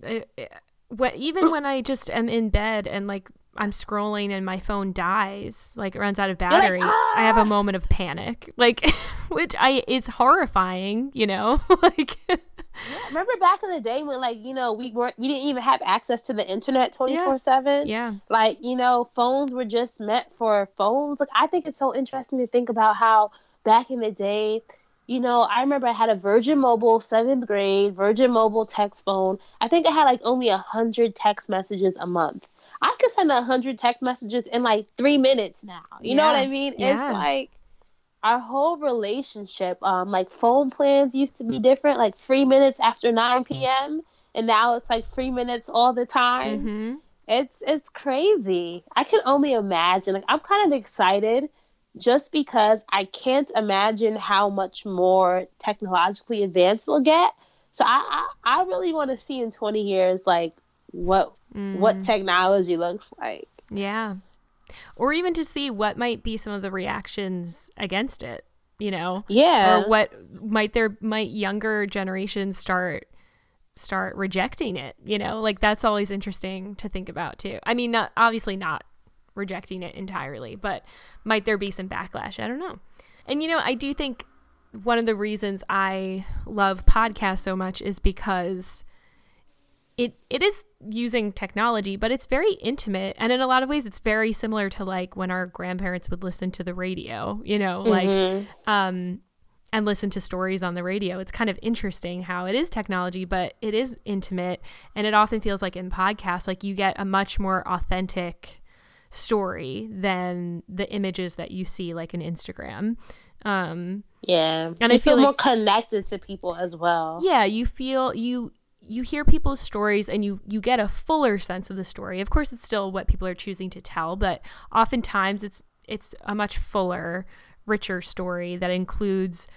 It, it, what, even when I just am in bed and like I'm scrolling and my phone dies, like it runs out of battery, like, ah! I have a ah! moment of panic, like which I it's horrifying, you know, like. Yeah, remember back in the day when like you know we weren't we didn't even have access to the internet 24 7 yeah like you know phones were just meant for phones like i think it's so interesting to think about how back in the day you know, I remember I had a Virgin Mobile seventh grade Virgin Mobile text phone. I think I had like only a hundred text messages a month. I could send a hundred text messages in like three minutes now. You yeah. know what I mean? Yeah. It's like our whole relationship. Um, like phone plans used to be different, like three minutes after nine p.m. and now it's like three minutes all the time. Mm-hmm. It's it's crazy. I can only imagine. Like I'm kind of excited just because I can't imagine how much more technologically advanced we'll get. So I I, I really want to see in 20 years like what mm. what technology looks like. Yeah. Or even to see what might be some of the reactions against it, you know? Yeah. Or what might there might younger generations start start rejecting it, you know? Like that's always interesting to think about too. I mean, not obviously not rejecting it entirely, but might there be some backlash? I don't know. And you know, I do think one of the reasons I love podcasts so much is because it it is using technology, but it's very intimate, and in a lot of ways, it's very similar to like when our grandparents would listen to the radio, you know, mm-hmm. like um, and listen to stories on the radio. It's kind of interesting how it is technology, but it is intimate, and it often feels like in podcasts, like you get a much more authentic story than the images that you see like in Instagram. Um, yeah, and you I feel, feel more like, connected to people as well. Yeah, you feel you you hear people's stories and you you get a fuller sense of the story. Of course, it's still what people are choosing to tell, but oftentimes it's it's a much fuller, richer story that includes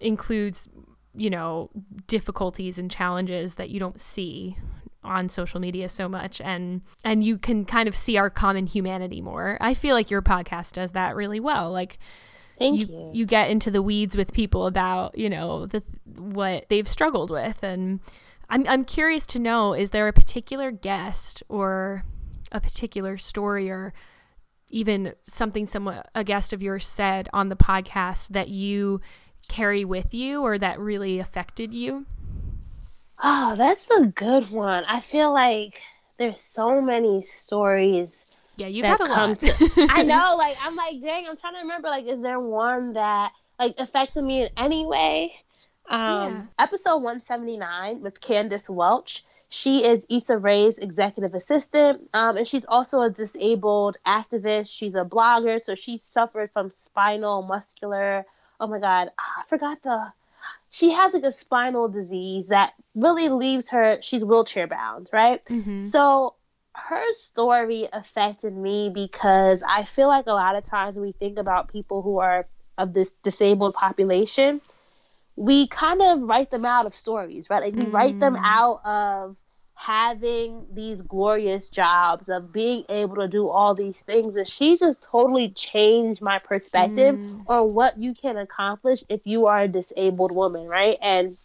includes you know difficulties and challenges that you don't see on social media so much and and you can kind of see our common humanity more. I feel like your podcast does that really well. Like Thank you, you. You get into the weeds with people about, you know, the what they've struggled with and I'm I'm curious to know is there a particular guest or a particular story or even something someone a guest of yours said on the podcast that you carry with you or that really affected you? Oh, that's a good one. I feel like there's so many stories. Yeah, you've had a lot. To, I know, like I'm like, dang, I'm trying to remember. Like, is there one that like affected me in any way? Um, yeah. Episode 179 with Candice Welch. She is Issa Rae's executive assistant, um, and she's also a disabled activist. She's a blogger, so she suffered from spinal muscular. Oh my God, I forgot the she has like a spinal disease that really leaves her she's wheelchair bound right mm-hmm. so her story affected me because i feel like a lot of times we think about people who are of this disabled population we kind of write them out of stories right like we mm-hmm. write them mm. out of having these glorious jobs of being able to do all these things. And she just totally changed my perspective mm. on what you can accomplish if you are a disabled woman right? And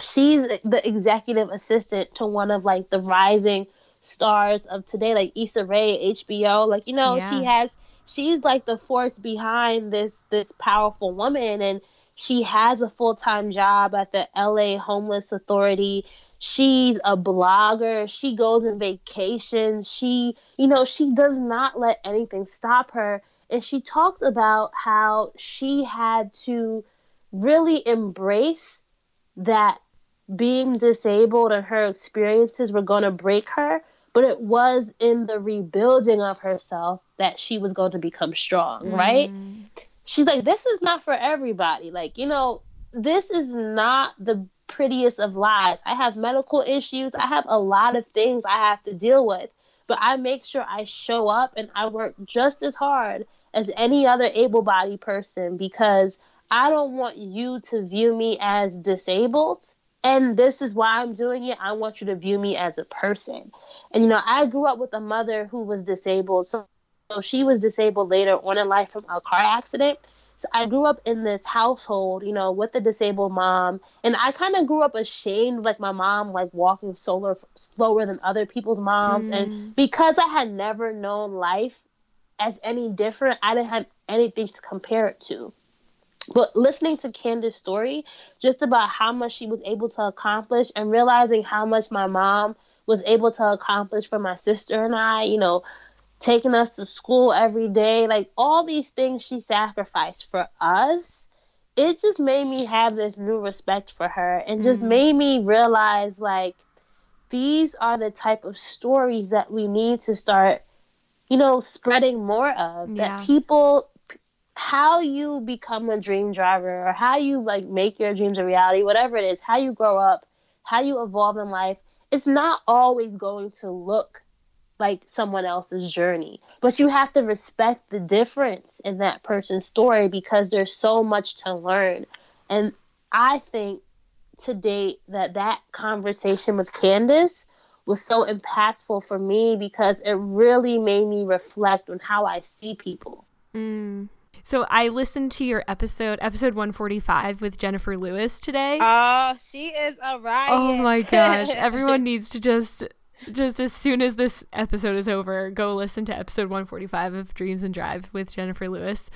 she's the executive assistant to one of like the rising stars of today like Issa Rae HBO like you know yeah. she has she's like the force behind this this powerful woman. And she has a full-time job at the LA Homeless Authority she's a blogger. She goes on vacation. She you know she does not let anything stop her. And she talked about how she had to really embrace that being disabled and her experiences were going to break her but it was in the rebuilding of herself that she was going to become strong mm. right? She's like this is not for everybody. Like you know this is not the prettiest of lives. I have medical issues. I have a lot of things I have to deal with. But I make sure I show up and I work just as hard as any other able bodied person because I don't want you to view me as disabled. And this is why I'm doing it. I want you to view me as a person. And, you know, I grew up with a mother who was disabled. So she was disabled later on in life from a car accident. I grew up in this household, you know, with a disabled mom, and I kind of grew up ashamed, like my mom, like walking slower, slower than other people's moms, mm. and because I had never known life as any different, I didn't have anything to compare it to. But listening to Candace's story, just about how much she was able to accomplish, and realizing how much my mom was able to accomplish for my sister and I, you know, taking us to school every day, like all these things she sacrificed for us, it just made me have this new respect for her and just mm. made me realize like these are the type of stories that we need to start, you know, spreading more of. Yeah. That people how you become a dream driver or how you like make your dreams a reality, whatever it is, how you grow up, how you evolve in life, it's not always going to look like someone else's journey. But you have to respect the difference in that person's story because there's so much to learn. And I think to date that that conversation with Candace was so impactful for me because it really made me reflect on how I see people. Mm. So I listened to your episode, episode 145 with Jennifer Lewis today. Oh, she is a riot. Oh my gosh. Everyone needs to just just as soon as this episode is over, go listen to episode 145 of Dreams in Drive with Jennifer Lewis.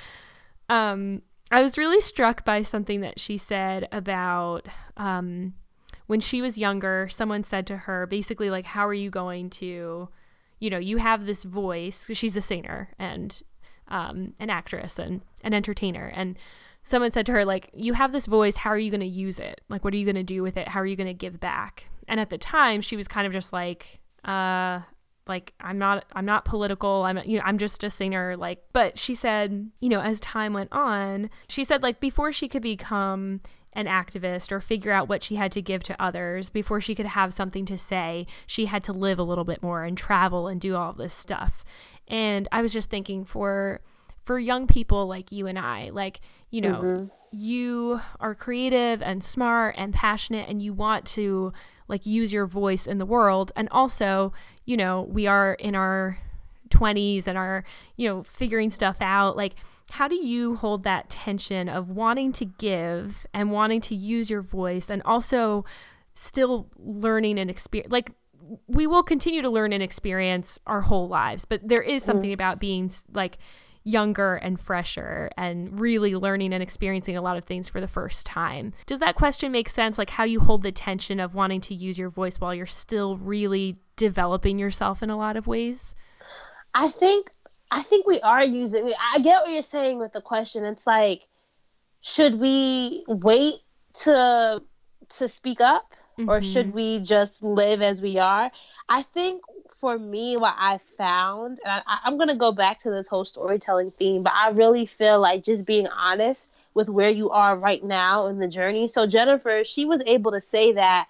Um, I was really struck by something that she said about um, when she was younger. Someone said to her, basically, like, How are you going to, you know, you have this voice? She's a singer and um, an actress and an entertainer. And someone said to her, like, You have this voice. How are you going to use it? Like, what are you going to do with it? How are you going to give back? And at the time she was kind of just like uh like i'm not i'm not political i'm you know i'm just a singer like but she said you know as time went on she said like before she could become an activist or figure out what she had to give to others before she could have something to say she had to live a little bit more and travel and do all this stuff and i was just thinking for for young people like you and i like you know mm-hmm. you are creative and smart and passionate and you want to like use your voice in the world and also you know we are in our 20s and are you know figuring stuff out like how do you hold that tension of wanting to give and wanting to use your voice and also still learning and experience like we will continue to learn and experience our whole lives but there is something mm. about being like younger and fresher and really learning and experiencing a lot of things for the first time. Does that question make sense? Like how you hold the tension of wanting to use your voice while you're still really developing yourself in a lot of ways? I think I think we are using I get what you're saying with the question. It's like should we wait to to speak up mm-hmm. or should we just live as we are? I think for me, what I found, and I, I'm going to go back to this whole storytelling theme, but I really feel like just being honest with where you are right now in the journey. So, Jennifer, she was able to say that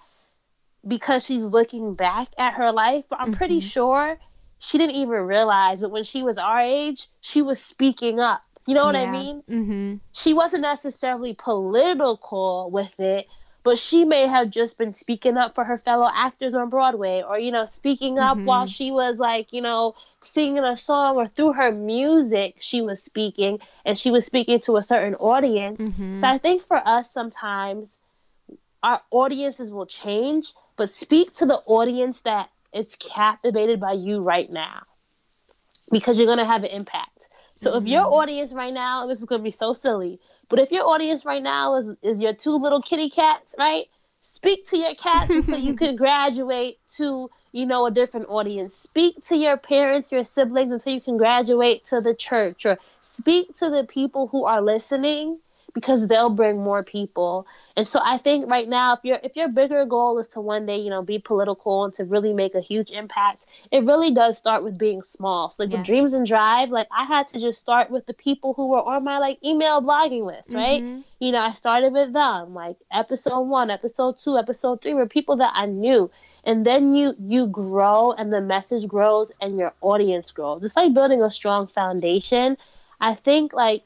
because she's looking back at her life, but I'm mm-hmm. pretty sure she didn't even realize that when she was our age, she was speaking up. You know what yeah. I mean? Mm-hmm. She wasn't necessarily political with it, but she may have just been speaking up for her fellow actors on Broadway or you know speaking up mm-hmm. while she was like you know singing a song or through her music she was speaking and she was speaking to a certain audience mm-hmm. so I think for us sometimes our audiences will change but speak to the audience that it's captivated by you right now because you're going to have an impact so mm-hmm. if your mm-hmm. audience right now this is going to be so silly but if your audience right now is is your two little kitty cats, right? Speak to your cats until you can graduate to, you know, a different audience. Speak to your parents, your siblings until you can graduate to the church or speak to the people who are listening because they'll bring more people. And so I think right now, if your if your bigger goal is to one day, you know, be political and to really make a huge impact, it really does start with being small. So like yes. with Dreams in Drive, like I had to just start with the people who were on my like email blogging list, right? Mm-hmm. You know, I started with them, like episode one, episode two, episode three were people that I knew. And then you you grow and the message grows and your audience grows. It's like building a strong foundation. I think like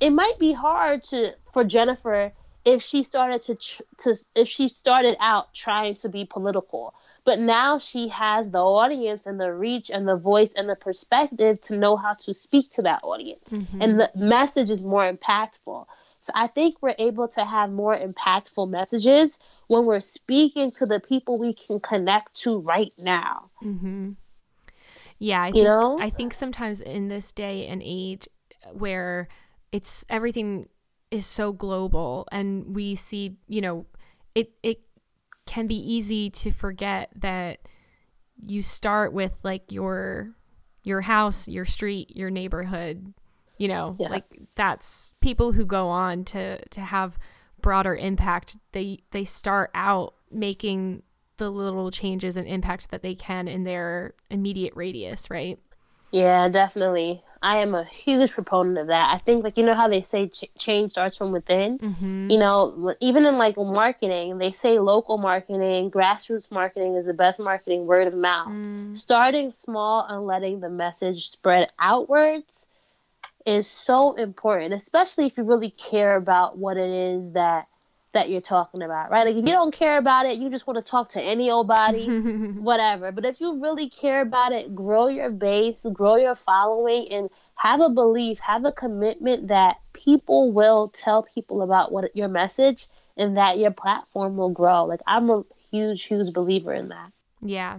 it might be hard to for Jennifer if she started to to if she started out trying to be political. But now she has the audience and the reach and the voice and the perspective to know how to speak to that audience. Mm-hmm. And the message is more impactful. So I think we're able to have more impactful messages when we're speaking to the people we can connect to right now. Mm-hmm. Yeah, I think, you know, I think sometimes in this day and age where it's everything is so global and we see, you know, it it can be easy to forget that you start with like your your house, your street, your neighborhood, you know, yeah. like that's people who go on to to have broader impact. They they start out making the little changes and impact that they can in their immediate radius, right? Yeah, definitely. I am a huge proponent of that. I think, like, you know how they say ch- change starts from within? Mm-hmm. You know, even in like marketing, they say local marketing, grassroots marketing is the best marketing, word of mouth. Mm. Starting small and letting the message spread outwards is so important, especially if you really care about what it is that that you're talking about, right? Like if you don't care about it, you just want to talk to any old body, whatever. But if you really care about it, grow your base, grow your following, and have a belief, have a commitment that people will tell people about what your message and that your platform will grow. Like I'm a huge, huge believer in that. Yeah.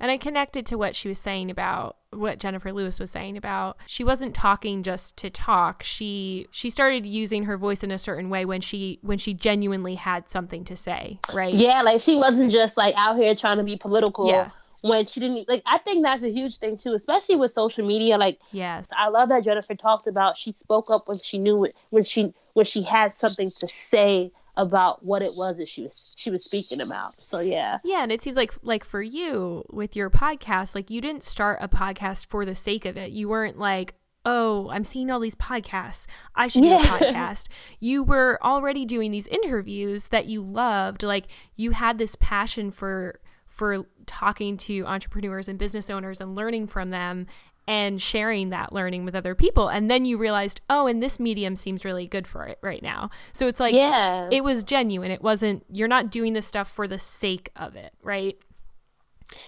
And I connected to what she was saying about what Jennifer Lewis was saying about she wasn't talking just to talk. She she started using her voice in a certain way when she when she genuinely had something to say, right? Yeah, like she wasn't just like out here trying to be political. Yeah. When she didn't like, I think that's a huge thing too, especially with social media. Like, yes, I love that Jennifer talked about. She spoke up when she knew it, when she when she had something to say about what it was that she was she was speaking about. So yeah. Yeah, and it seems like like for you with your podcast, like you didn't start a podcast for the sake of it. You weren't like, "Oh, I'm seeing all these podcasts. I should do yeah. a podcast." You were already doing these interviews that you loved. Like you had this passion for for talking to entrepreneurs and business owners and learning from them and sharing that learning with other people. And then you realized, oh, and this medium seems really good for it right now. So it's like, yeah, it was genuine. It wasn't, you're not doing this stuff for the sake of it, right?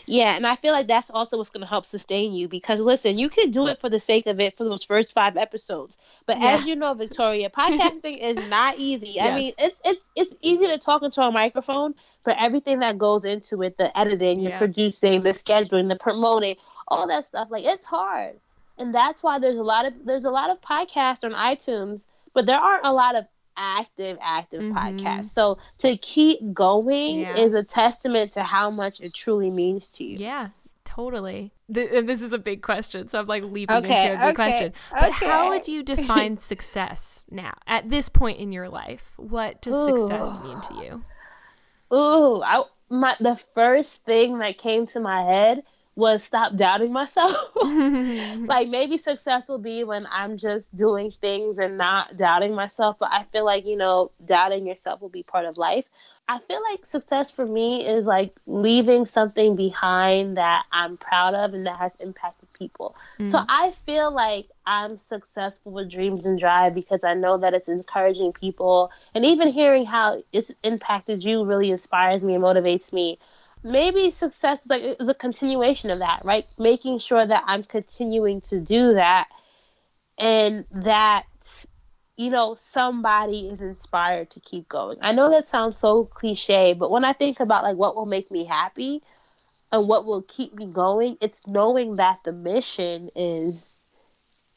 Yeah, and I feel like that's also what's going to help sustain you because listen, you can do it for the sake of it for those first five episodes, but yeah. as you know, Victoria, podcasting is not easy. Yes. I mean, it's it's it's easy to talk into a microphone, but everything that goes into it, the editing, the yeah. producing, the scheduling, the promoting, all that stuff. Like it's hard, and that's why there's a lot of there's a lot of podcasts on iTunes, but there aren't a lot of active active mm-hmm. podcasts. So to keep going yeah. is a testament to how much it truly means to you. Yeah. Totally. and this is a big question, so I'm like leaping okay, into a okay, question. But okay. how would you define success now at this point in your life? What does Ooh. success mean to you? Ooh, I, my the first thing that came to my head was stop doubting myself. like maybe success will be when I'm just doing things and not doubting myself, but I feel like, you know, doubting yourself will be part of life. I feel like success for me is like leaving something behind that I'm proud of and that has impacted people. Mm. So I feel like I'm successful with Dreams in Drive because I know that it's encouraging people and even hearing how it's impacted you really inspires me and motivates me maybe success is like is a continuation of that, right? Making sure that I'm continuing to do that and that you know somebody is inspired to keep going. I know that sounds so cliche, but when I think about like what will make me happy and what will keep me going, it's knowing that the mission is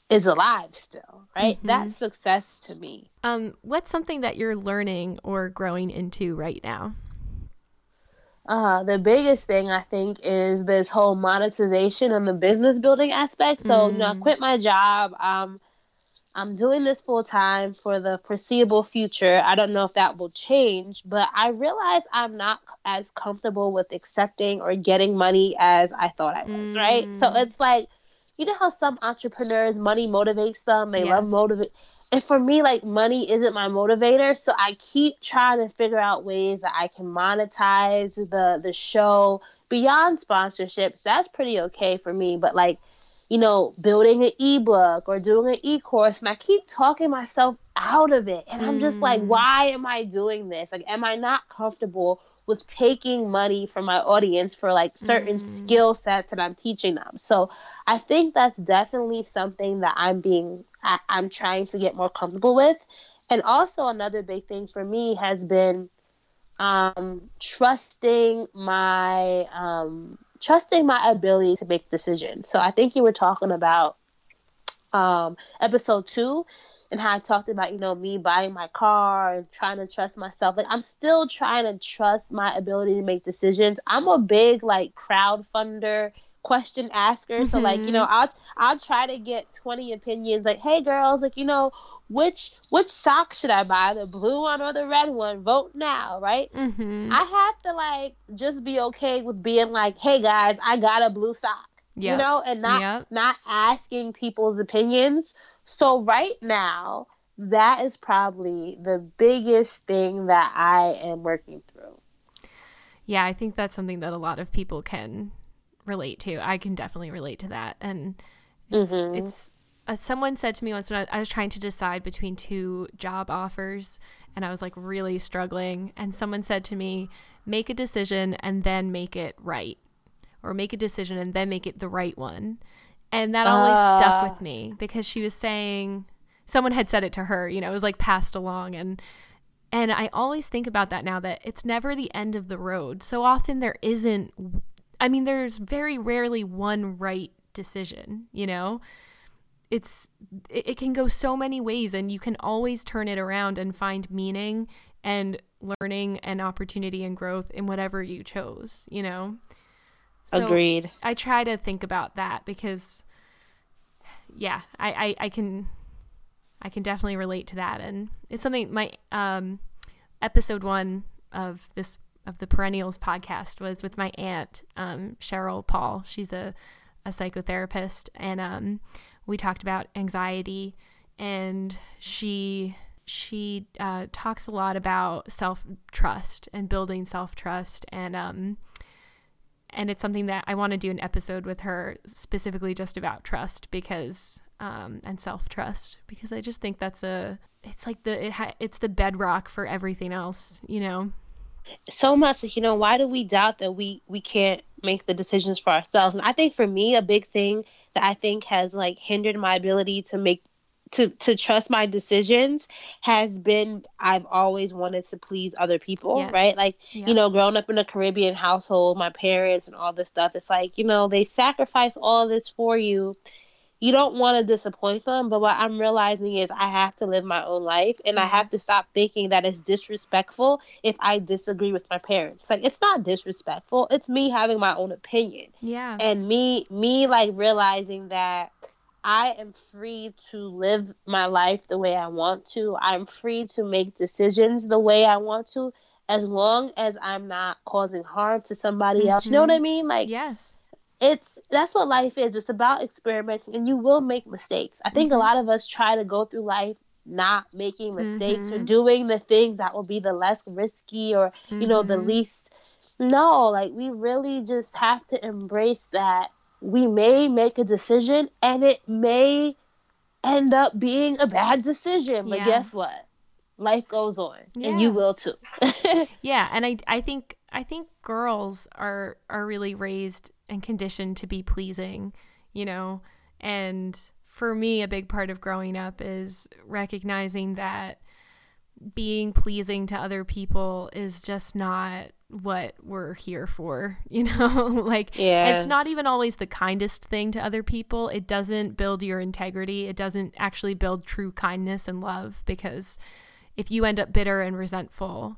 is alive still, right? Mm-hmm. That's success to me. Um, what's something that you're learning or growing into right now? Uh, the biggest thing I think is this whole monetization and the business building aspect. So, mm. you know, I mm. quit my job. Um, I'm doing this full time for the foreseeable future. I don't know if that will change, but I realize I'm not as comfortable with accepting or getting money as I thought I was, mm. right? So mm. it's like, you know how some entrepreneurs money motivates them, they yes. love motivate and for me like money isn't my motivator so i keep trying to figure out ways that i can monetize the the show beyond sponsorships that's pretty okay for me but like you know building an ebook or doing an e-course and i keep talking myself out of it and i'm just like mm. why am i doing this like am i not comfortable with taking money from my audience for like certain mm. skill sets that I'm teaching them. So I think that's definitely something that I'm being I, I'm trying to get more comfortable with. And also another big thing for me has been um, trusting my um, trusting my ability to make decisions. So I think you were talking about um, episode two and how I talked about, you know, me buying my car and trying to trust myself. Like I'm still trying to trust my ability to make decisions. I'm a big like crowd funder question asker. Mm-hmm. So like, you know, mm-hmm. I'll I'll try to get 20 opinions like, "Hey girls, like, you know, which which sock should I buy? The blue one or the red one? Vote now, right? Mm-hmm. I have to like just be okay with being like, "Hey guys, I got a blue sock." Yep. You know, and not yep. not asking people's opinions. So right now, that is probably the biggest thing that I am working through. Yeah, I think that's something that a lot of people can relate to. I can definitely relate to that. And it's, mm-hmm. it's uh, someone said to me once when I, I was trying to decide between two job offers and I was like really struggling. And someone said to me, make a decision and then make it right, or make a decision and then make it the right one. And that always uh. stuck with me because she was saying, someone had said it to her, you know, it was like passed along. And and I always think about that now that it's never the end of the road. So often there isn't I mean, there's very rarely one right decision, you know? It's it, it can go so many ways and you can always turn it around and find meaning and learning and opportunity and growth in whatever you chose, you know? So Agreed. I try to think about that because yeah, I, I, I can I can definitely relate to that and it's something my um episode one of this of the Perennials podcast was with my aunt, um, Cheryl Paul. She's a, a psychotherapist, and um, we talked about anxiety, and she she uh, talks a lot about self trust and building self trust, and um, and it's something that I want to do an episode with her specifically just about trust because um, and self trust because I just think that's a it's like the it ha- it's the bedrock for everything else, you know? So much you know why do we doubt that we we can't make the decisions for ourselves? And i think for me a big thing that i think has like hindered my ability to make to to trust my decisions has been I've always wanted to please other people, yes. right? Like, yeah. you know, growing up in a Caribbean household, my parents and all this stuff, it's like, you know, they sacrifice all this for you you don't want to disappoint them, but what I'm realizing is I have to live my own life and yes. I have to stop thinking that it's disrespectful if I disagree with my parents. Like it's not disrespectful. It's me having my own opinion. Yeah. And me me like realizing that I am free to live my life the way I want to. I'm free to make decisions the way I want to as long as I'm not causing harm to somebody mm-hmm. else. You know what I mm-hmm. mean? Like Yes it's that's what life is. It's about experimenting, and you will make mistakes. I think mm-hmm. a lot of us try to go through life not making mistakes mm-hmm. or doing the things that will be the less risky or you know the mm-hmm. least. No, like we really just have to embrace that we may make a decision and it may end up being a bad decision, but yeah. guess what? Life goes on, yeah. and you will too. yeah, and I I think I think girls are are really raised and conditioned to be pleasing, you know? And for me, a big part of growing up is recognizing that being pleasing to other people is just not what we're here for, you know? like yeah. it's not even always the kindest thing to other people. It doesn't build your integrity. It doesn't actually build true kindness and love because if you end up bitter and resentful,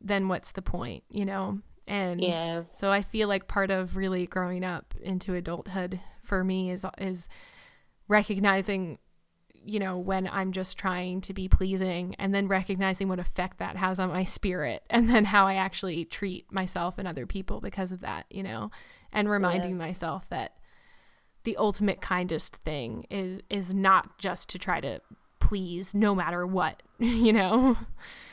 then what's the point, you know? And yeah. so I feel like part of really growing up into adulthood for me is is recognizing you know when I'm just trying to be pleasing and then recognizing what effect that has on my spirit and then how I actually treat myself and other people because of that, you know, and reminding yeah. myself that the ultimate kindest thing is is not just to try to please no matter what, you know.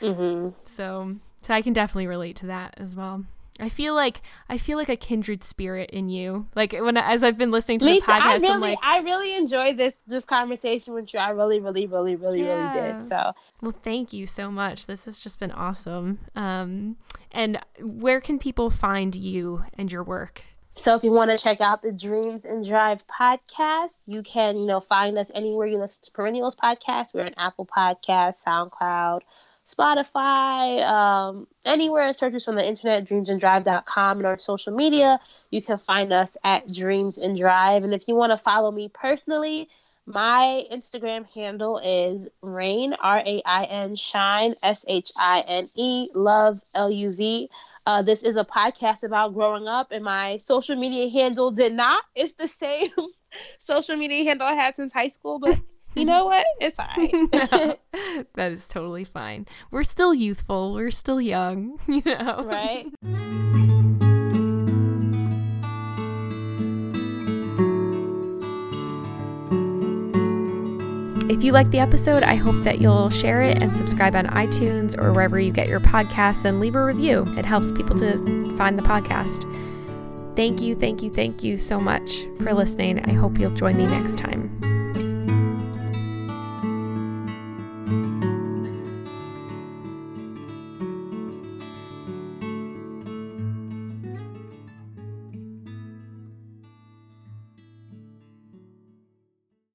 Mm-hmm. So so I can definitely relate to that as well. I feel like I feel like a kindred spirit in you. Like when as I've been listening to Me the podcast, I really, I'm like, I really enjoyed this this conversation with you. I really, really, really, really, yeah. really did. So well, thank you so much. This has just been awesome. Um, And where can people find you and your work? So if you want to check out the Dreams in Drive podcast, you can, you know, find us anywhere you listen to Perennials podcast. We're on Apple Podcast, SoundCloud, Spotify, um, anywhere searches from the internet, dreamsindrive.com, and our social media. You can find us at Dreams in Drive. And if you want to follow me personally, my Instagram handle is Rain, R A I N, Shine, S H I N E, Love, L U V. Uh, this is a podcast about growing up, and my social media handle did not. It's the same social media handle I had since high school, but you know what? It's all right. no, that is totally fine. We're still youthful. We're still young, you know? Right. If you like the episode, I hope that you'll share it and subscribe on iTunes or wherever you get your podcasts and leave a review. It helps people to find the podcast. Thank you, thank you, thank you so much for listening. I hope you'll join me next time.